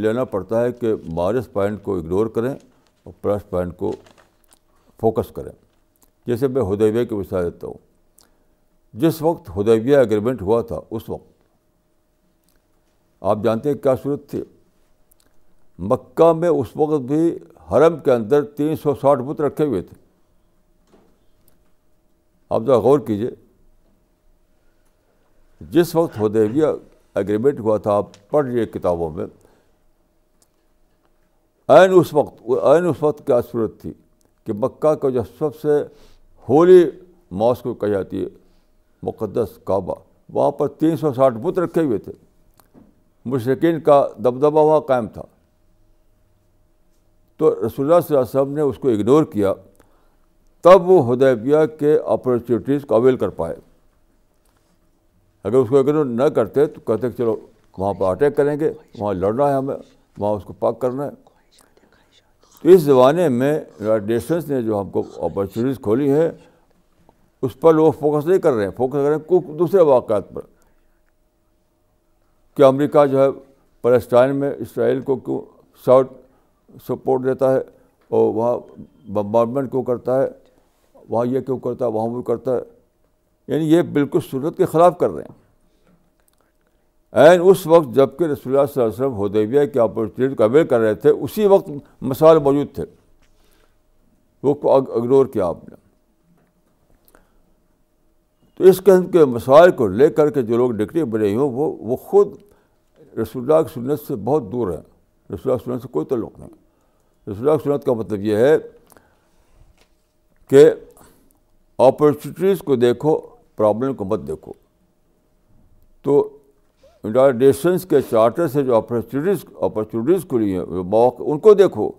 لینا پڑتا ہے کہ مائنس پوائنٹ کو اگنور کریں اور پلس پوائنٹ کو فوکس کریں جیسے میں ہدیویہ کے مثال دیتا ہوں جس وقت ہدیویہ اگریمنٹ ہوا تھا اس وقت آپ جانتے ہیں کیا صورت تھی مکہ میں اس وقت بھی حرم کے اندر تین سو ساٹھ بت رکھے ہوئے تھے آپ ذرا غور کیجیے جس وقت ہودیویہ ایگریمنٹ ہوا تھا آپ پڑھ لیے کتابوں میں اس وقت عین اس وقت کیا صورت تھی کہ مکہ کا جو سب سے ہولی ماسکو کہی جاتی ہے مقدس کعبہ وہاں پر تین سو ساٹھ بت رکھے ہوئے تھے مشرقین کا دبدبہ وہاں قائم تھا تو رسول اللہ صلی اللہ علیہ وسلم نے اس کو اگنور کیا تب وہ ہدیبیہ کے اپرچونیٹیز کو اویل کر پائے اگر اس کو اگنور نہ کرتے تو کہتے کہ چلو وہاں پر اٹیک کریں گے وہاں لڑنا ہے ہمیں وہاں اس کو پاک کرنا ہے تو اس زمانے میں رائڈ نیشنس نے جو ہم کو اپرچونیٹیز کھولی ہے اس پر لوگ فوکس نہیں کر رہے ہیں فوکس کر رہے ہیں دوسرے واقعات پر کہ امریکہ جو ہے پلسٹائن میں اسرائیل کو کیوں شاٹ سپورٹ دیتا ہے اور وہاں بمبارمنٹ کیوں کرتا ہے وہاں یہ کیوں کرتا ہے وہاں وہ کرتا ہے یعنی یہ بالکل سنت کے خلاف کر رہے ہیں اینڈ اس وقت جب کہ رسول اللہ صلی اللہ علیہ وسلم ہودیبیا کے اپورچونیٹی کو اویئر کر رہے تھے اسی وقت مسائل موجود تھے وہ اگنور کیا آپ نے تو اس قسم کے مسائل کو لے کر کے جو لوگ ڈگری بنے ہوں وہ وہ خود رسول اللہ کی سنت سے بہت دور ہیں رسول اللہ کی سنت سے کوئی تعلق نہیں سنت کا مطلب یہ ہے کہ اپرچونیٹیز کو دیکھو پرابلم کو مت دیکھو تو یونیٹڈ نیشنس کے چارٹر سے جو اپرچونیٹیز اپرچونیٹیز کھلی ہیں موقع ان کو دیکھو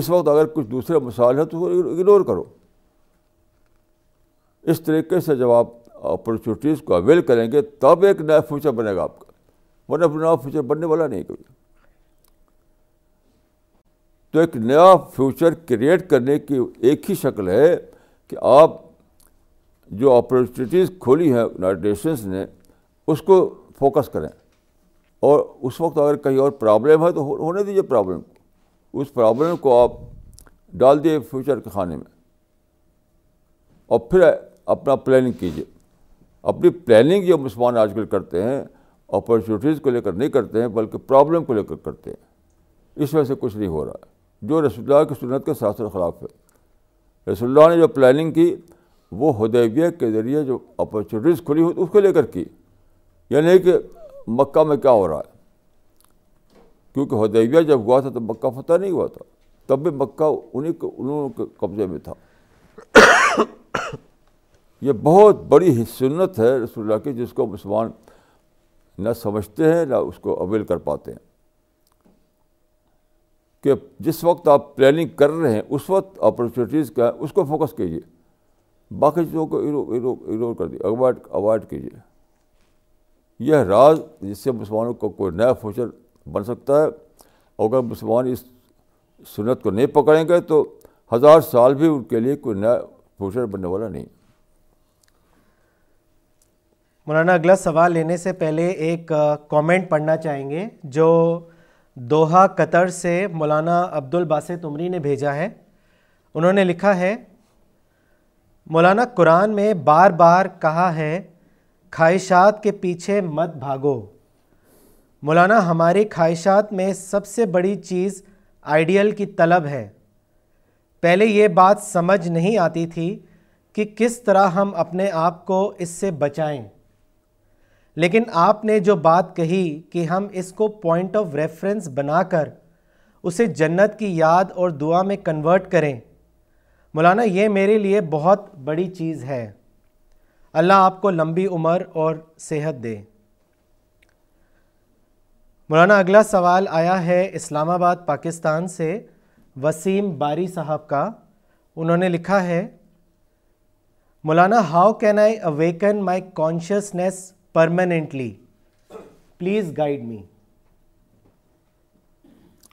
اس وقت اگر کچھ دوسرے مسائل ہیں تو اگنور کرو اس طریقے سے جب آپ اپرچونیٹیز کو اویل کریں گے تب ایک نیا فیوچر بنے گا آپ کا ورنہ نیا فیوچر بننے والا نہیں کوئی تو ایک نیا فیوچر کریٹ کرنے کی ایک ہی شکل ہے کہ آپ جو اپرچونیٹیز کھولی ہیں یونائٹڈ نیشنس نے اس کو فوکس کریں اور اس وقت اگر کہیں اور پرابلم ہے تو ہونے دیجیے پرابلم کو اس پرابلم کو آپ ڈال دیے فیوچر کے کھانے میں اور پھر اپنا پلاننگ کیجیے اپنی پلاننگ جو مسلمان آج کل کرتے ہیں اپرچونیٹیز کو لے کر نہیں کرتے ہیں بلکہ پرابلم کو لے کر کرتے ہیں اس وجہ سے کچھ نہیں ہو رہا ہے جو رسول اللہ کی سنت کے ساتھ خلاف ہے رسول اللہ نے جو پلاننگ کی وہ ہدیبیہ کے ذریعے جو اپرچونیٹیز کھلی ہوئی اس کو لے کر کی یعنی کہ مکہ میں کیا ہو رہا ہے کیونکہ ہدیبیہ جب ہوا تھا تو مکہ فتح نہیں ہوا تھا تب بھی مکہ انہیں انہوں کے قبضے میں تھا یہ بہت بڑی سنت ہے رسول اللہ کی جس کو مسلمان نہ سمجھتے ہیں نہ اس کو اویل کر پاتے ہیں کہ جس وقت آپ پلاننگ کر رہے ہیں اس وقت اپرچونیٹیز کا اس کو فوکس کیجیے باقی چیزوں کو کر دیجیے اوائڈ اوائڈ کیجیے یہ راز جس سے مسلمانوں کا کوئی نیا فیوچر بن سکتا ہے اگر مسلمان اس سنت کو نہیں پکڑیں گے تو ہزار سال بھی ان کے لیے کوئی نیا فیوچر بننے والا نہیں مولانا اگلا سوال لینے سے پہلے ایک کامنٹ پڑھنا چاہیں گے جو دوہا قطر سے مولانا عبد الباسط عمری نے بھیجا ہے انہوں نے لکھا ہے مولانا قرآن میں بار بار کہا ہے خواہشات کے پیچھے مت بھاگو مولانا ہماری خواہشات میں سب سے بڑی چیز آئیڈیل کی طلب ہے پہلے یہ بات سمجھ نہیں آتی تھی کہ کس طرح ہم اپنے آپ کو اس سے بچائیں لیکن آپ نے جو بات کہی کہ ہم اس کو پوائنٹ آف ریفرنس بنا کر اسے جنت کی یاد اور دعا میں کنورٹ کریں مولانا یہ میرے لیے بہت بڑی چیز ہے اللہ آپ کو لمبی عمر اور صحت دے مولانا اگلا سوال آیا ہے اسلام آباد پاکستان سے وسیم باری صاحب کا انہوں نے لکھا ہے Maulana how can I awaken my consciousness permanently please guide me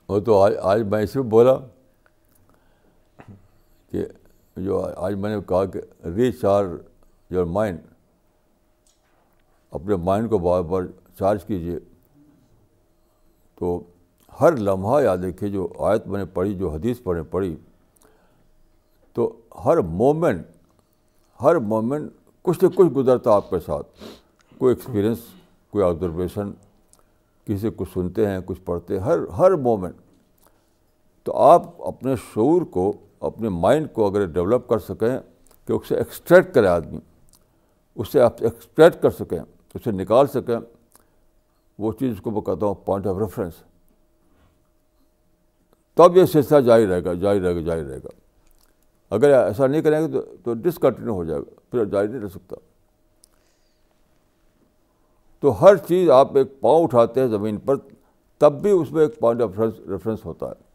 وہ تو آج آج میں میں بولا کہ جو آج میں نے کہا کہ ریچ آر یور مائنڈ اپنے مائنڈ کو بار بار چارج کیجیے تو ہر لمحہ یاد دیکھے جو آیت میں نے پڑھی جو حدیث پڑھنے پڑھی تو ہر مومنٹ ہر مومنٹ کچھ نہ کچھ گزرتا آپ کے ساتھ کوئی ایکسپیرئنس کوئی آبزرویشن کسی سے کچھ سنتے ہیں کچھ پڑھتے ہیں ہر ہر مومنٹ تو آپ اپنے شعور کو اپنے مائنڈ کو اگر ڈیولپ کر سکیں کہ اس سے ایکسٹریکٹ کرے آدمی اس سے آپ ایکسٹریکٹ کر سکیں اس سے نکال سکیں وہ چیز کو میں کہتا ہوں پوائنٹ آف ریفرنس تب یہ سلسلہ جاری رہے گا جاری رہے گا جاری رہے گا اگر ایسا نہیں کریں گے تو ڈسکنٹینیو ہو جائے گا پھر جاری نہیں رہ سکتا تو ہر چیز آپ ایک پاؤں اٹھاتے ہیں زمین پر تب بھی اس میں ایک پوائنٹ آف ریفرنس ہوتا ہے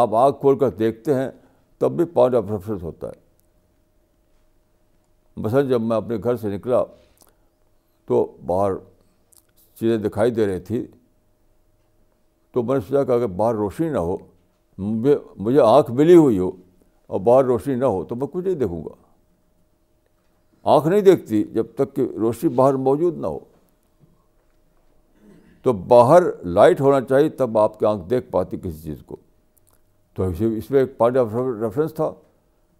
آپ آنکھ کھول کر دیکھتے ہیں تب بھی پوائنٹ آف ریفرنس ہوتا ہے مثلاً جب میں اپنے گھر سے نکلا تو باہر چیزیں دکھائی دے رہی تھی تو میں نے سوچا کہ اگر باہر روشنی نہ ہو مجھے مجھے آنکھ ملی ہوئی ہو اور باہر روشنی نہ ہو تو میں کچھ نہیں دیکھوں گا آنکھ نہیں دیکھتی جب تک کہ روشنی باہر موجود نہ ہو تو باہر لائٹ ہونا چاہیے تب آپ کی آنکھ دیکھ پاتی کسی چیز کو تو اس میں ایک پوائنٹ آف ریفرنس تھا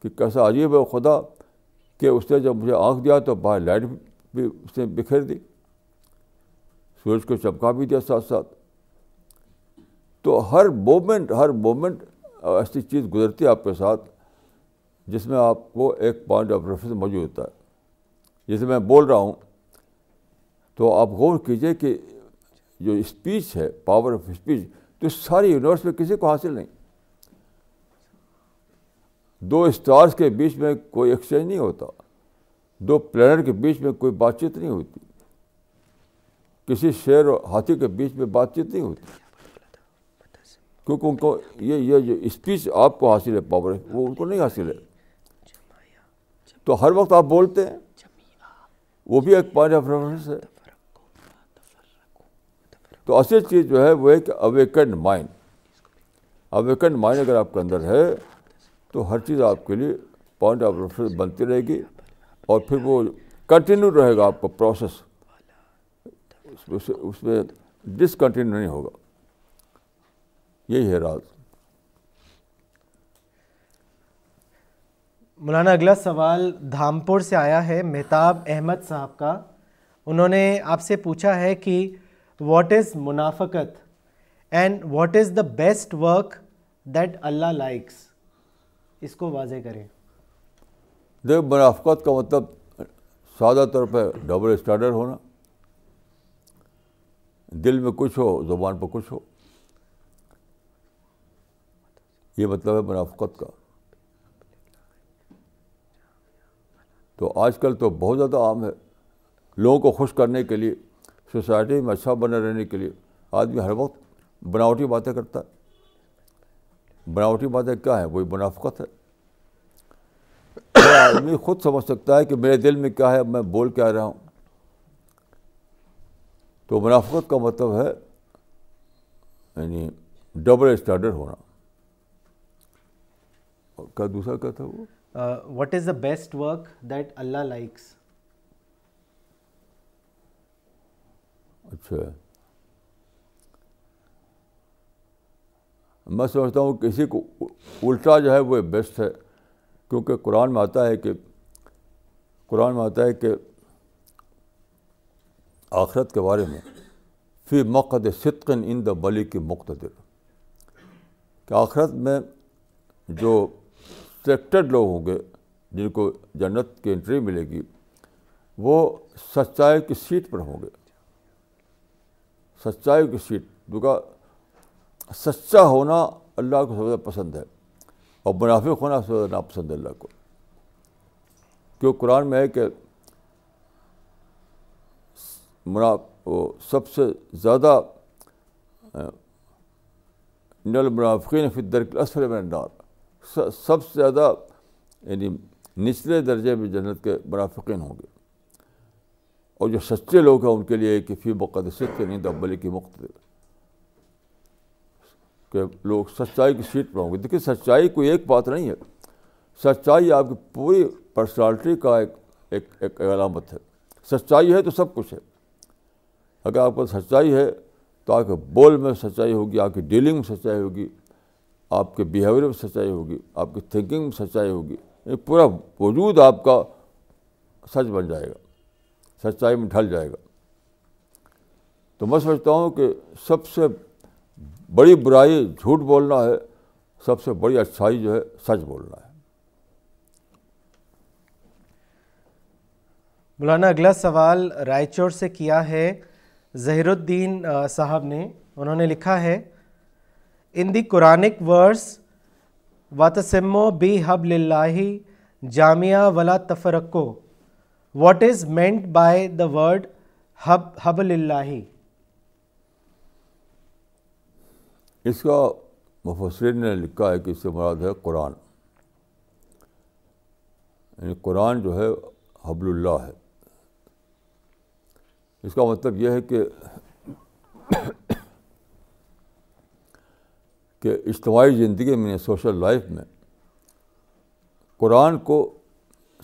کہ کیسا عجیب ہے خدا کہ اس نے جب مجھے آنکھ دیا تو باہر لائٹ بھی اس نے بکھیر دی سورج کو چمکا بھی دیا ساتھ ساتھ تو ہر مومنٹ ہر مومنٹ ایسی چیز گزرتی ہے آپ کے ساتھ جس میں آپ کو ایک پوائنٹ آف ریفرنس موجود ہوتا ہے جیسے میں بول رہا ہوں تو آپ غور کیجئے کہ جو اسپیچ ہے پاور آف اسپیچ تو ساری یونیورس میں کسی کو حاصل نہیں دو اسٹارس کے بیچ میں کوئی ایکسچینج نہیں ہوتا دو پلینٹ کے بیچ میں کوئی بات چیت نہیں ہوتی کسی شیر اور ہاتھی کے بیچ میں بات چیت نہیں ہوتی کیونکہ ان کو یہ یہ جو اسپیچ آپ کو حاصل ہے پاور وہ ان کو نہیں حاصل ہے تو ہر وقت آپ بولتے ہیں وہ بھی ایک پوائنٹ آف ریفرنس ہے تو اصل چیز جو ہے وہ ایک اویکنڈ مائنڈ اویکنڈ مائنڈ اگر آپ کے اندر ہے تو ہر چیز آپ کے لیے پوائنٹ آف ریفرنس بنتی رہے گی اور پھر وہ کنٹینیو رہے گا آپ کا پروسیس اس میں ڈسکنٹینیو نہیں ہوگا یہی ہے راز مولانا اگلا سوال دھامپور سے آیا ہے مہتاب احمد صاحب کا انہوں نے آپ سے پوچھا ہے کہ واٹ از منافقت and what is the best work that Allah likes اس کو واضح کریں دیکھ منافقت کا مطلب سادہ طور پہ ڈبل اسٹینڈرڈ ہونا دل میں کچھ ہو زبان پہ کچھ ہو یہ مطلب ہے منافقت کا تو آج کل تو بہت زیادہ عام ہے لوگوں کو خوش کرنے کے لیے سوسائٹی میں اچھا بنے رہنے کے لیے آدمی ہر وقت بناوٹی باتیں کرتا ہے بناوٹی باتیں کیا ہے وہی منافقت ہے آدمی خود سمجھ سکتا ہے کہ میرے دل میں کیا ہے میں بول کے آ رہا ہوں تو منافقت کا مطلب ہے یعنی ڈبل اسٹینڈرڈ ہونا کیا دوسرا کیا تھا وہ what is the best work that Allah likes اچھا میں سمجھتا ہوں کسی کو الٹا جو ہے وہ بیسٹ ہے کیونکہ قرآن میں آتا ہے کہ قرآن میں آتا ہے کہ آخرت کے بارے میں فی مقد صدق ان دا بلی کی مقتدر کہ آخرت میں جو سلیکٹڈ لوگ ہوں گے جن کو جنت کی انٹری ملے گی وہ سچائی کی سیٹ پر ہوں گے سچائی کی سیٹ کیونکہ سچا ہونا اللہ کو سب سے زیادہ پسند ہے اور منافق ہونا سب سے زیادہ ناپسند ہے اللہ کو کیوں قرآن میں ہے کہ سب سے زیادہ نل منافقین فط میں عصف سب سے زیادہ یعنی نچلے درجے میں جنت کے منافقین ہوں گے اور جو سچے لوگ ہیں ان کے لیے کہ فی مقدس کے نہیں دبلے کی مختلف کہ لوگ سچائی کی سیٹ پر ہوں گے دیکھیے سچائی کوئی ایک بات نہیں ہے سچائی آپ کی پوری پرسنالٹی کا ایک ایک ایک علامت ہے سچائی ہے تو سب کچھ ہے اگر آپ کو سچائی ہے تو آپ کے بول میں سچائی ہوگی آپ کی ڈیلنگ میں سچائی ہوگی آپ کے بیہیویئر میں سچائی ہوگی آپ کی تھنکنگ میں سچائی ہوگی پورا وجود آپ کا سچ بن جائے گا سچائی میں ڈھل جائے گا تو میں سمجھتا ہوں کہ سب سے بڑی برائی جھوٹ بولنا ہے سب سے بڑی اچھائی جو ہے سچ بولنا ہے مولانا اگلا سوال رائے چور سے کیا ہے الدین صاحب نے انہوں نے لکھا ہے ان دی قرآنک ورس تسمو بی حب للہ جامعہ ولا تفرقو what is meant by the word حب اللہ اس کا مفسرین نے لکھا ہے کہ اس سے مراد ہے قرآن یعنی قرآن جو ہے حبل اللہ ہے اس کا مطلب یہ ہے کہ کہ اجتماعی زندگی میں سوشل لائف میں قرآن کو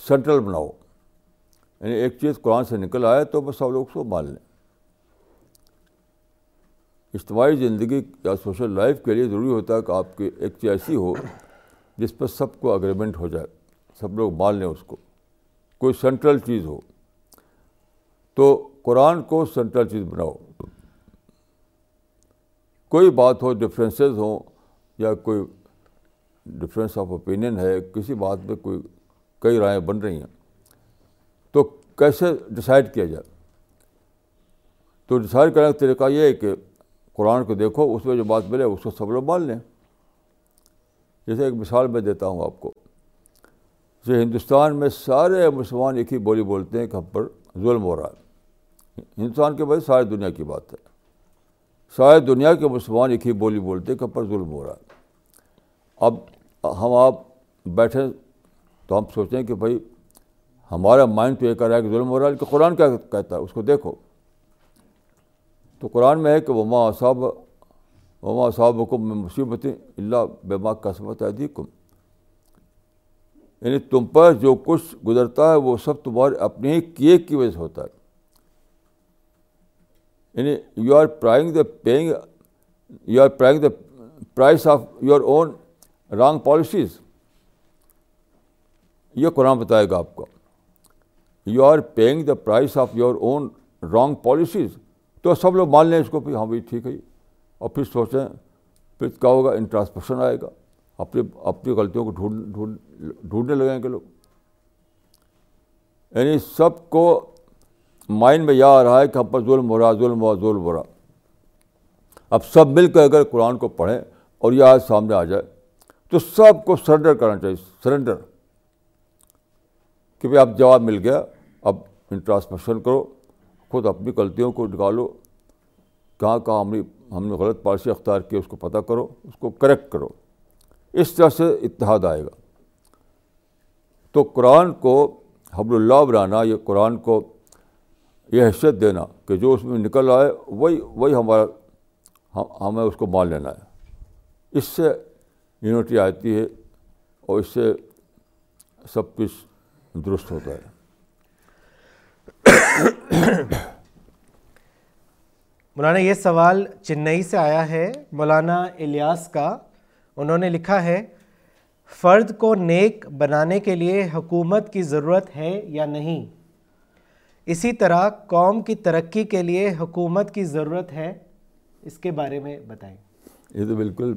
سینٹرل بناؤ یعنی ایک چیز قرآن سے نکل آئے تو بس سب لوگ اس کو مان لیں اجتماعی زندگی یا سوشل لائف کے لیے ضروری ہوتا ہے کہ آپ کی ایک چیز ایسی ہو جس پر سب کو اگریمنٹ ہو جائے سب لوگ مان لیں اس کو کوئی سینٹرل چیز ہو تو قرآن کو سینٹرل چیز بناؤ کوئی بات ہو ڈفرینسز ہوں یا کوئی ڈفرینس آف اوپینین ہے کسی بات میں کوئی کئی رائے بن رہی ہیں کیسے ڈسائڈ کیا جائے تو ڈسائڈ کرنے کا طریقہ یہ ہے کہ قرآن کو دیکھو اس میں جو بات ملے اس کو سب لوگ مان لیں جیسے ایک مثال میں دیتا ہوں آپ کو جیسے ہندوستان میں سارے مسلمان ایک ہی بولی بولتے ہیں کہ ہم پر ظلم ہو رہا ہے ہندوستان کے بعد ساری دنیا کی بات ہے سارے دنیا کے مسلمان ایک ہی بولی بولتے ہیں کہ ہم پر ظلم ہو رہا ہے اب ہم آپ بیٹھیں تو ہم سوچیں کہ بھائی ہمارا مائنڈ تو یہ کر رہا ہے کہ ظلم ہو رہا ہے کہ قرآن کیا کہتا ہے اس کو دیکھو تو قرآن میں ہے کہ وما صاحب وما صاحب حکم میں مصیبت اللہ بہ قسمت عدی کم یعنی تم پر جو کچھ گزرتا ہے وہ سب تمہارے اپنے ہی کیے کی وجہ سے ہوتا ہے یعنی you are praying the paying you are praying the price of your own wrong policies یہ قرآن بتائے گا آپ کو you are paying the price of your own wrong policies تو سب لوگ مان لیں اس کو ہاں بھائی ٹھیک ہے جی۔ اور پھر سوچیں پھر کیا ہوگا انٹراسپشن آئے گا اپنی غلطیوں کو ڈھونڈ ڈھونڈنے لگیں گے لوگ یعنی سب کو مائنڈ میں یہ آ رہا ہے کہ ہم پر ظلم ہو رہا ظلم ہوا ظلم ہو رہا اب سب مل کر اگر قرآن کو پڑھیں اور یہ آج سامنے آ جائے تو سب کو سرنڈر کرنا چاہیے سرنڈر کہ بھائی اب جواب مل گیا انٹراسپیکشن کرو خود اپنی غلطیوں کو نکالو کہاں کہاں ہم نے ہم نے غلط پالیسی اختیار کی اس کو پتہ کرو اس کو کریکٹ کرو اس طرح سے اتحاد آئے گا تو قرآن کو حبل اللہ بنانا یہ قرآن کو یہ حیثیت دینا کہ جو اس میں نکل آئے وہی وہی ہمارا ہمیں اس کو مان لینا ہے اس سے یونیورٹی آتی ہے اور اس سے سب کچھ درست ہوتا ہے مولانا یہ سوال چنئی سے آیا ہے مولانا الیاس کا انہوں نے لکھا ہے فرد کو نیک بنانے کے لیے حکومت کی ضرورت ہے یا نہیں اسی طرح قوم کی ترقی کے لیے حکومت کی ضرورت ہے اس کے بارے میں بتائیں یہ تو بالکل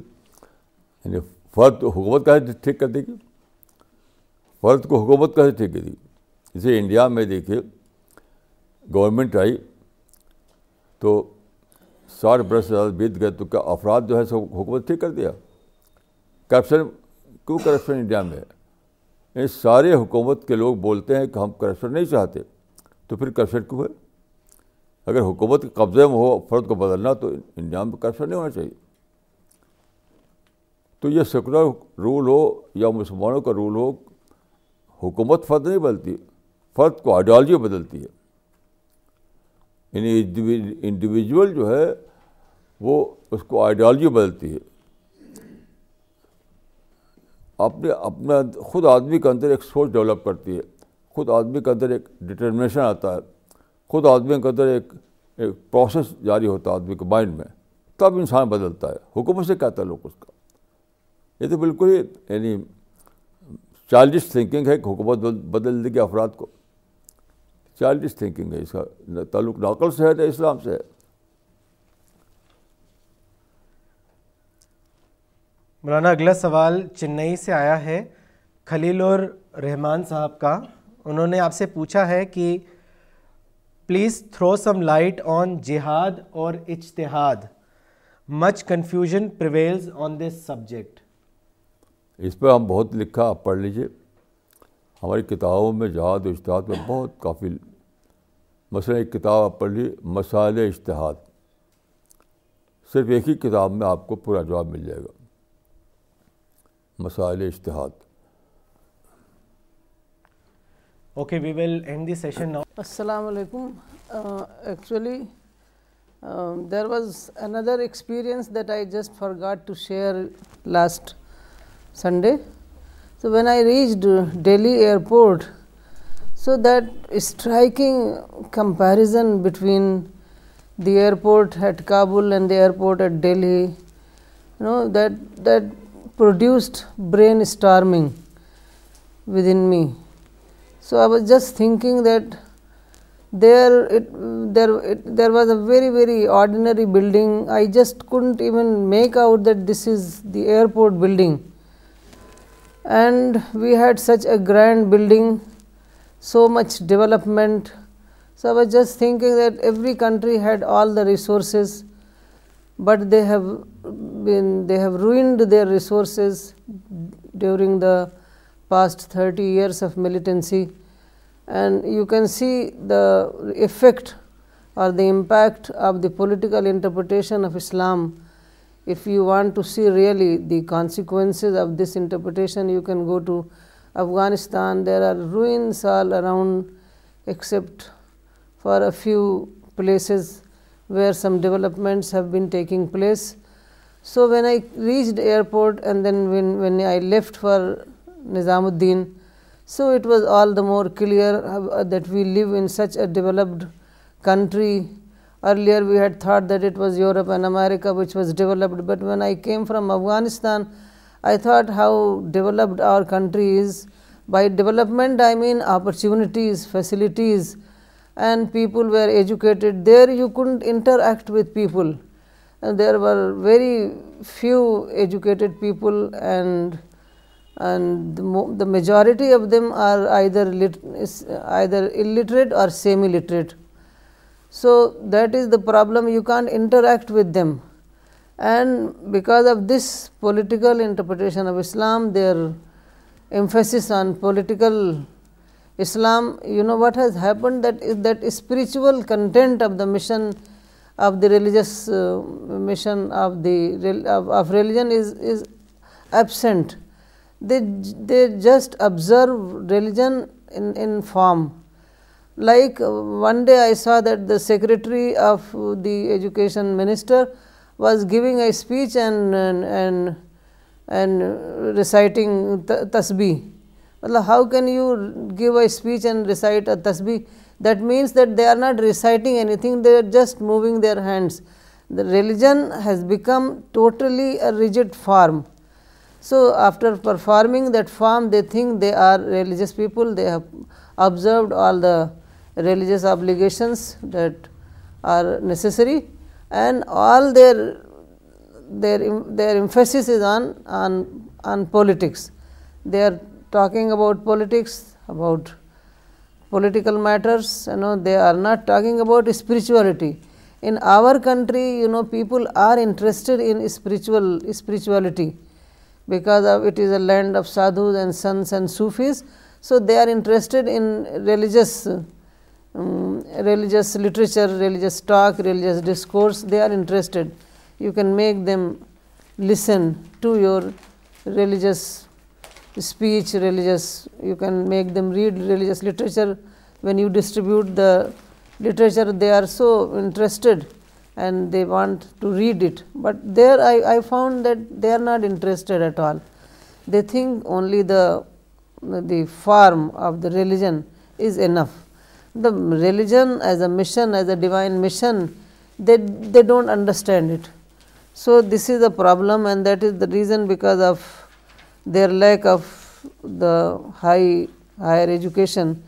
یعنی فرد کو حکومت کا ٹھیک کر دے گی فرد کو حکومت کا ٹھیک کر گی اسے انڈیا میں دیکھیے گورنمنٹ آئی تو ساٹھ برس سے زیادہ بیت گئے تو کیا افراد جو ہے سو حکومت ٹھیک کر دیا کرپشن کیوں کرپشن انڈیا میں ہے ان یعنی سارے حکومت کے لوگ بولتے ہیں کہ ہم کرپشن نہیں چاہتے تو پھر کرپشن کیوں ہے اگر حکومت کے قبضے میں ہو فرد کو بدلنا تو انڈیا میں کرپشن نہیں ہونا چاہیے تو یہ سیکولر رول ہو یا مسلمانوں کا رول ہو حکومت فرد نہیں بدلتی فرد کو آئیڈیالوجی بدلتی ہے یعنی انڈیویجول جو ہے وہ اس کو آئیڈیالوجی بدلتی ہے اپنے اپنا خود آدمی کے اندر ایک سوچ ڈیولپ کرتی ہے خود آدمی کے اندر ایک ڈٹرمنیشن آتا ہے خود آدمی کے اندر ایک ایک پروسیس جاری ہوتا ہے آدمی کے مائنڈ میں تب انسان بدلتا ہے حکومت سے کیا تعلق ہے لوگ اس کا یہ تو بالکل ہی یعنی چائلڈش تھنکنگ ہے کہ حکومت بدل دے گی افراد کو چائلڈش تھنکنگ ہے اس کا تعلق ناقل سے ہے نہ اسلام سے ہے مولانا اگلا سوال چنئی سے آیا ہے خلیل اور رحمان صاحب کا انہوں نے آپ سے پوچھا ہے کہ please throw some light on جہاد اور اجتہاد much confusion prevails on this subject اس پہ ہم بہت لکھا آپ پڑھ لیجیے ہماری کتابوں میں جہاد و اجتہاد میں بہت کافی مثلاً ایک کتاب آپ پڑھ لی مسائل اشتہاد صرف ایک ہی کتاب میں آپ کو پورا جواب مل جائے گا مسائل اشتہاد okay we will end the session now السلام علیکم actually there was another experience that I just forgot to share last Sunday So when I reached Delhi airport, so that striking comparison between the airport at Kabul and the airport at Delhi, that produced brainstorming within me. So I was just thinking that there was a very, very ordinary building. I just couldn't even make out that this is the airport building and we had such a grand building, so much development. So I was just thinking that every country had all the resources, but they have ruined their resources during the past 30 years of militancy, and you can see the effect or the impact of the political interpretation of Islam if you want to see really the consequences of this interpretation, you can go to Afghanistan. There are ruins all around except for a few places where some developments have been taking place. So when I reached airport and then when I left for Nizamuddin, so it was all the more clear uh, that we live in such a developed country Earlier we had thought that it was Europe and America which was developed, but when I came from Afghanistan, I thought how developed our country is. By development I mean opportunities, facilities, and people were educated. There you couldn't interact with people, and there were very few educated people, and the majority of them are either illiterate or semi-literate. So, that is the problem, you can't interact with them. And because of this political interpretation of Islam, their emphasis on political Islam, you know what has happened, that is that spiritual content of the mission of the religious uh, mission of religion is absent. They just observe religion in form, like uh, one day I saw that the secretary of the education minister was giving a speech and reciting tasbih. How can you give a speech and recite a tasbih? That means that they are not reciting anything, they are just moving their hands. The religion has become totally a rigid form. So after performing that form, they think they are religious people, they have observed all the religious obligations that are necessary, and all their emphasis is on politics. They are talking about politics, about political matters, they are not talking about spirituality. In our country, people are interested in spirituality because it is a land of sadhus and sons and Sufis, so they are interested in religious religious literature, religious talk, religious discourse, they are interested. You can make them listen to your religious speech, you can make them read religious literature. When you distribute the literature, they are so interested and they want to read it. But there I found that they are not interested at all. They think only the form of the religion is enough the religion as a mission, as a divine mission, they don't understand it. So this is a problem, and that is the reason because of their lack of the higher education.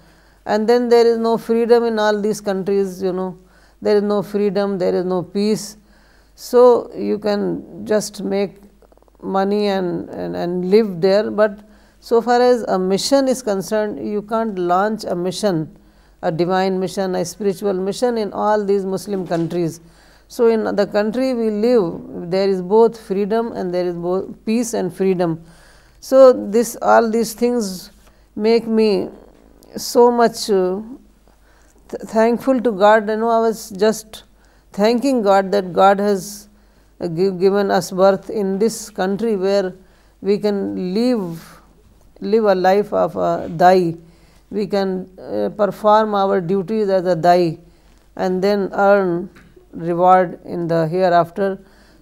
And then there is no freedom in all these countries, you know. There is no freedom, there is no peace. So you can just make money and live there, but so far as a mission is concerned, you can't launch a mission a divine mission, a spiritual mission in all these Muslim countries. So in the country we live, there is both freedom and there is both peace and freedom. So this, all these things make me so much uh, thankful to God. You know, I was just thanking God that God has uh, given us birth in this country where we can live a life of a uh, dai we can uh, perform our duties as a dai and then earn reward in the hereafter.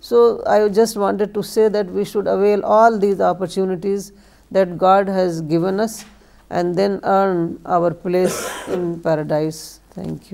So, I just wanted to say that we should avail all these opportunities that God has given us and then earn our place in paradise. Thank you.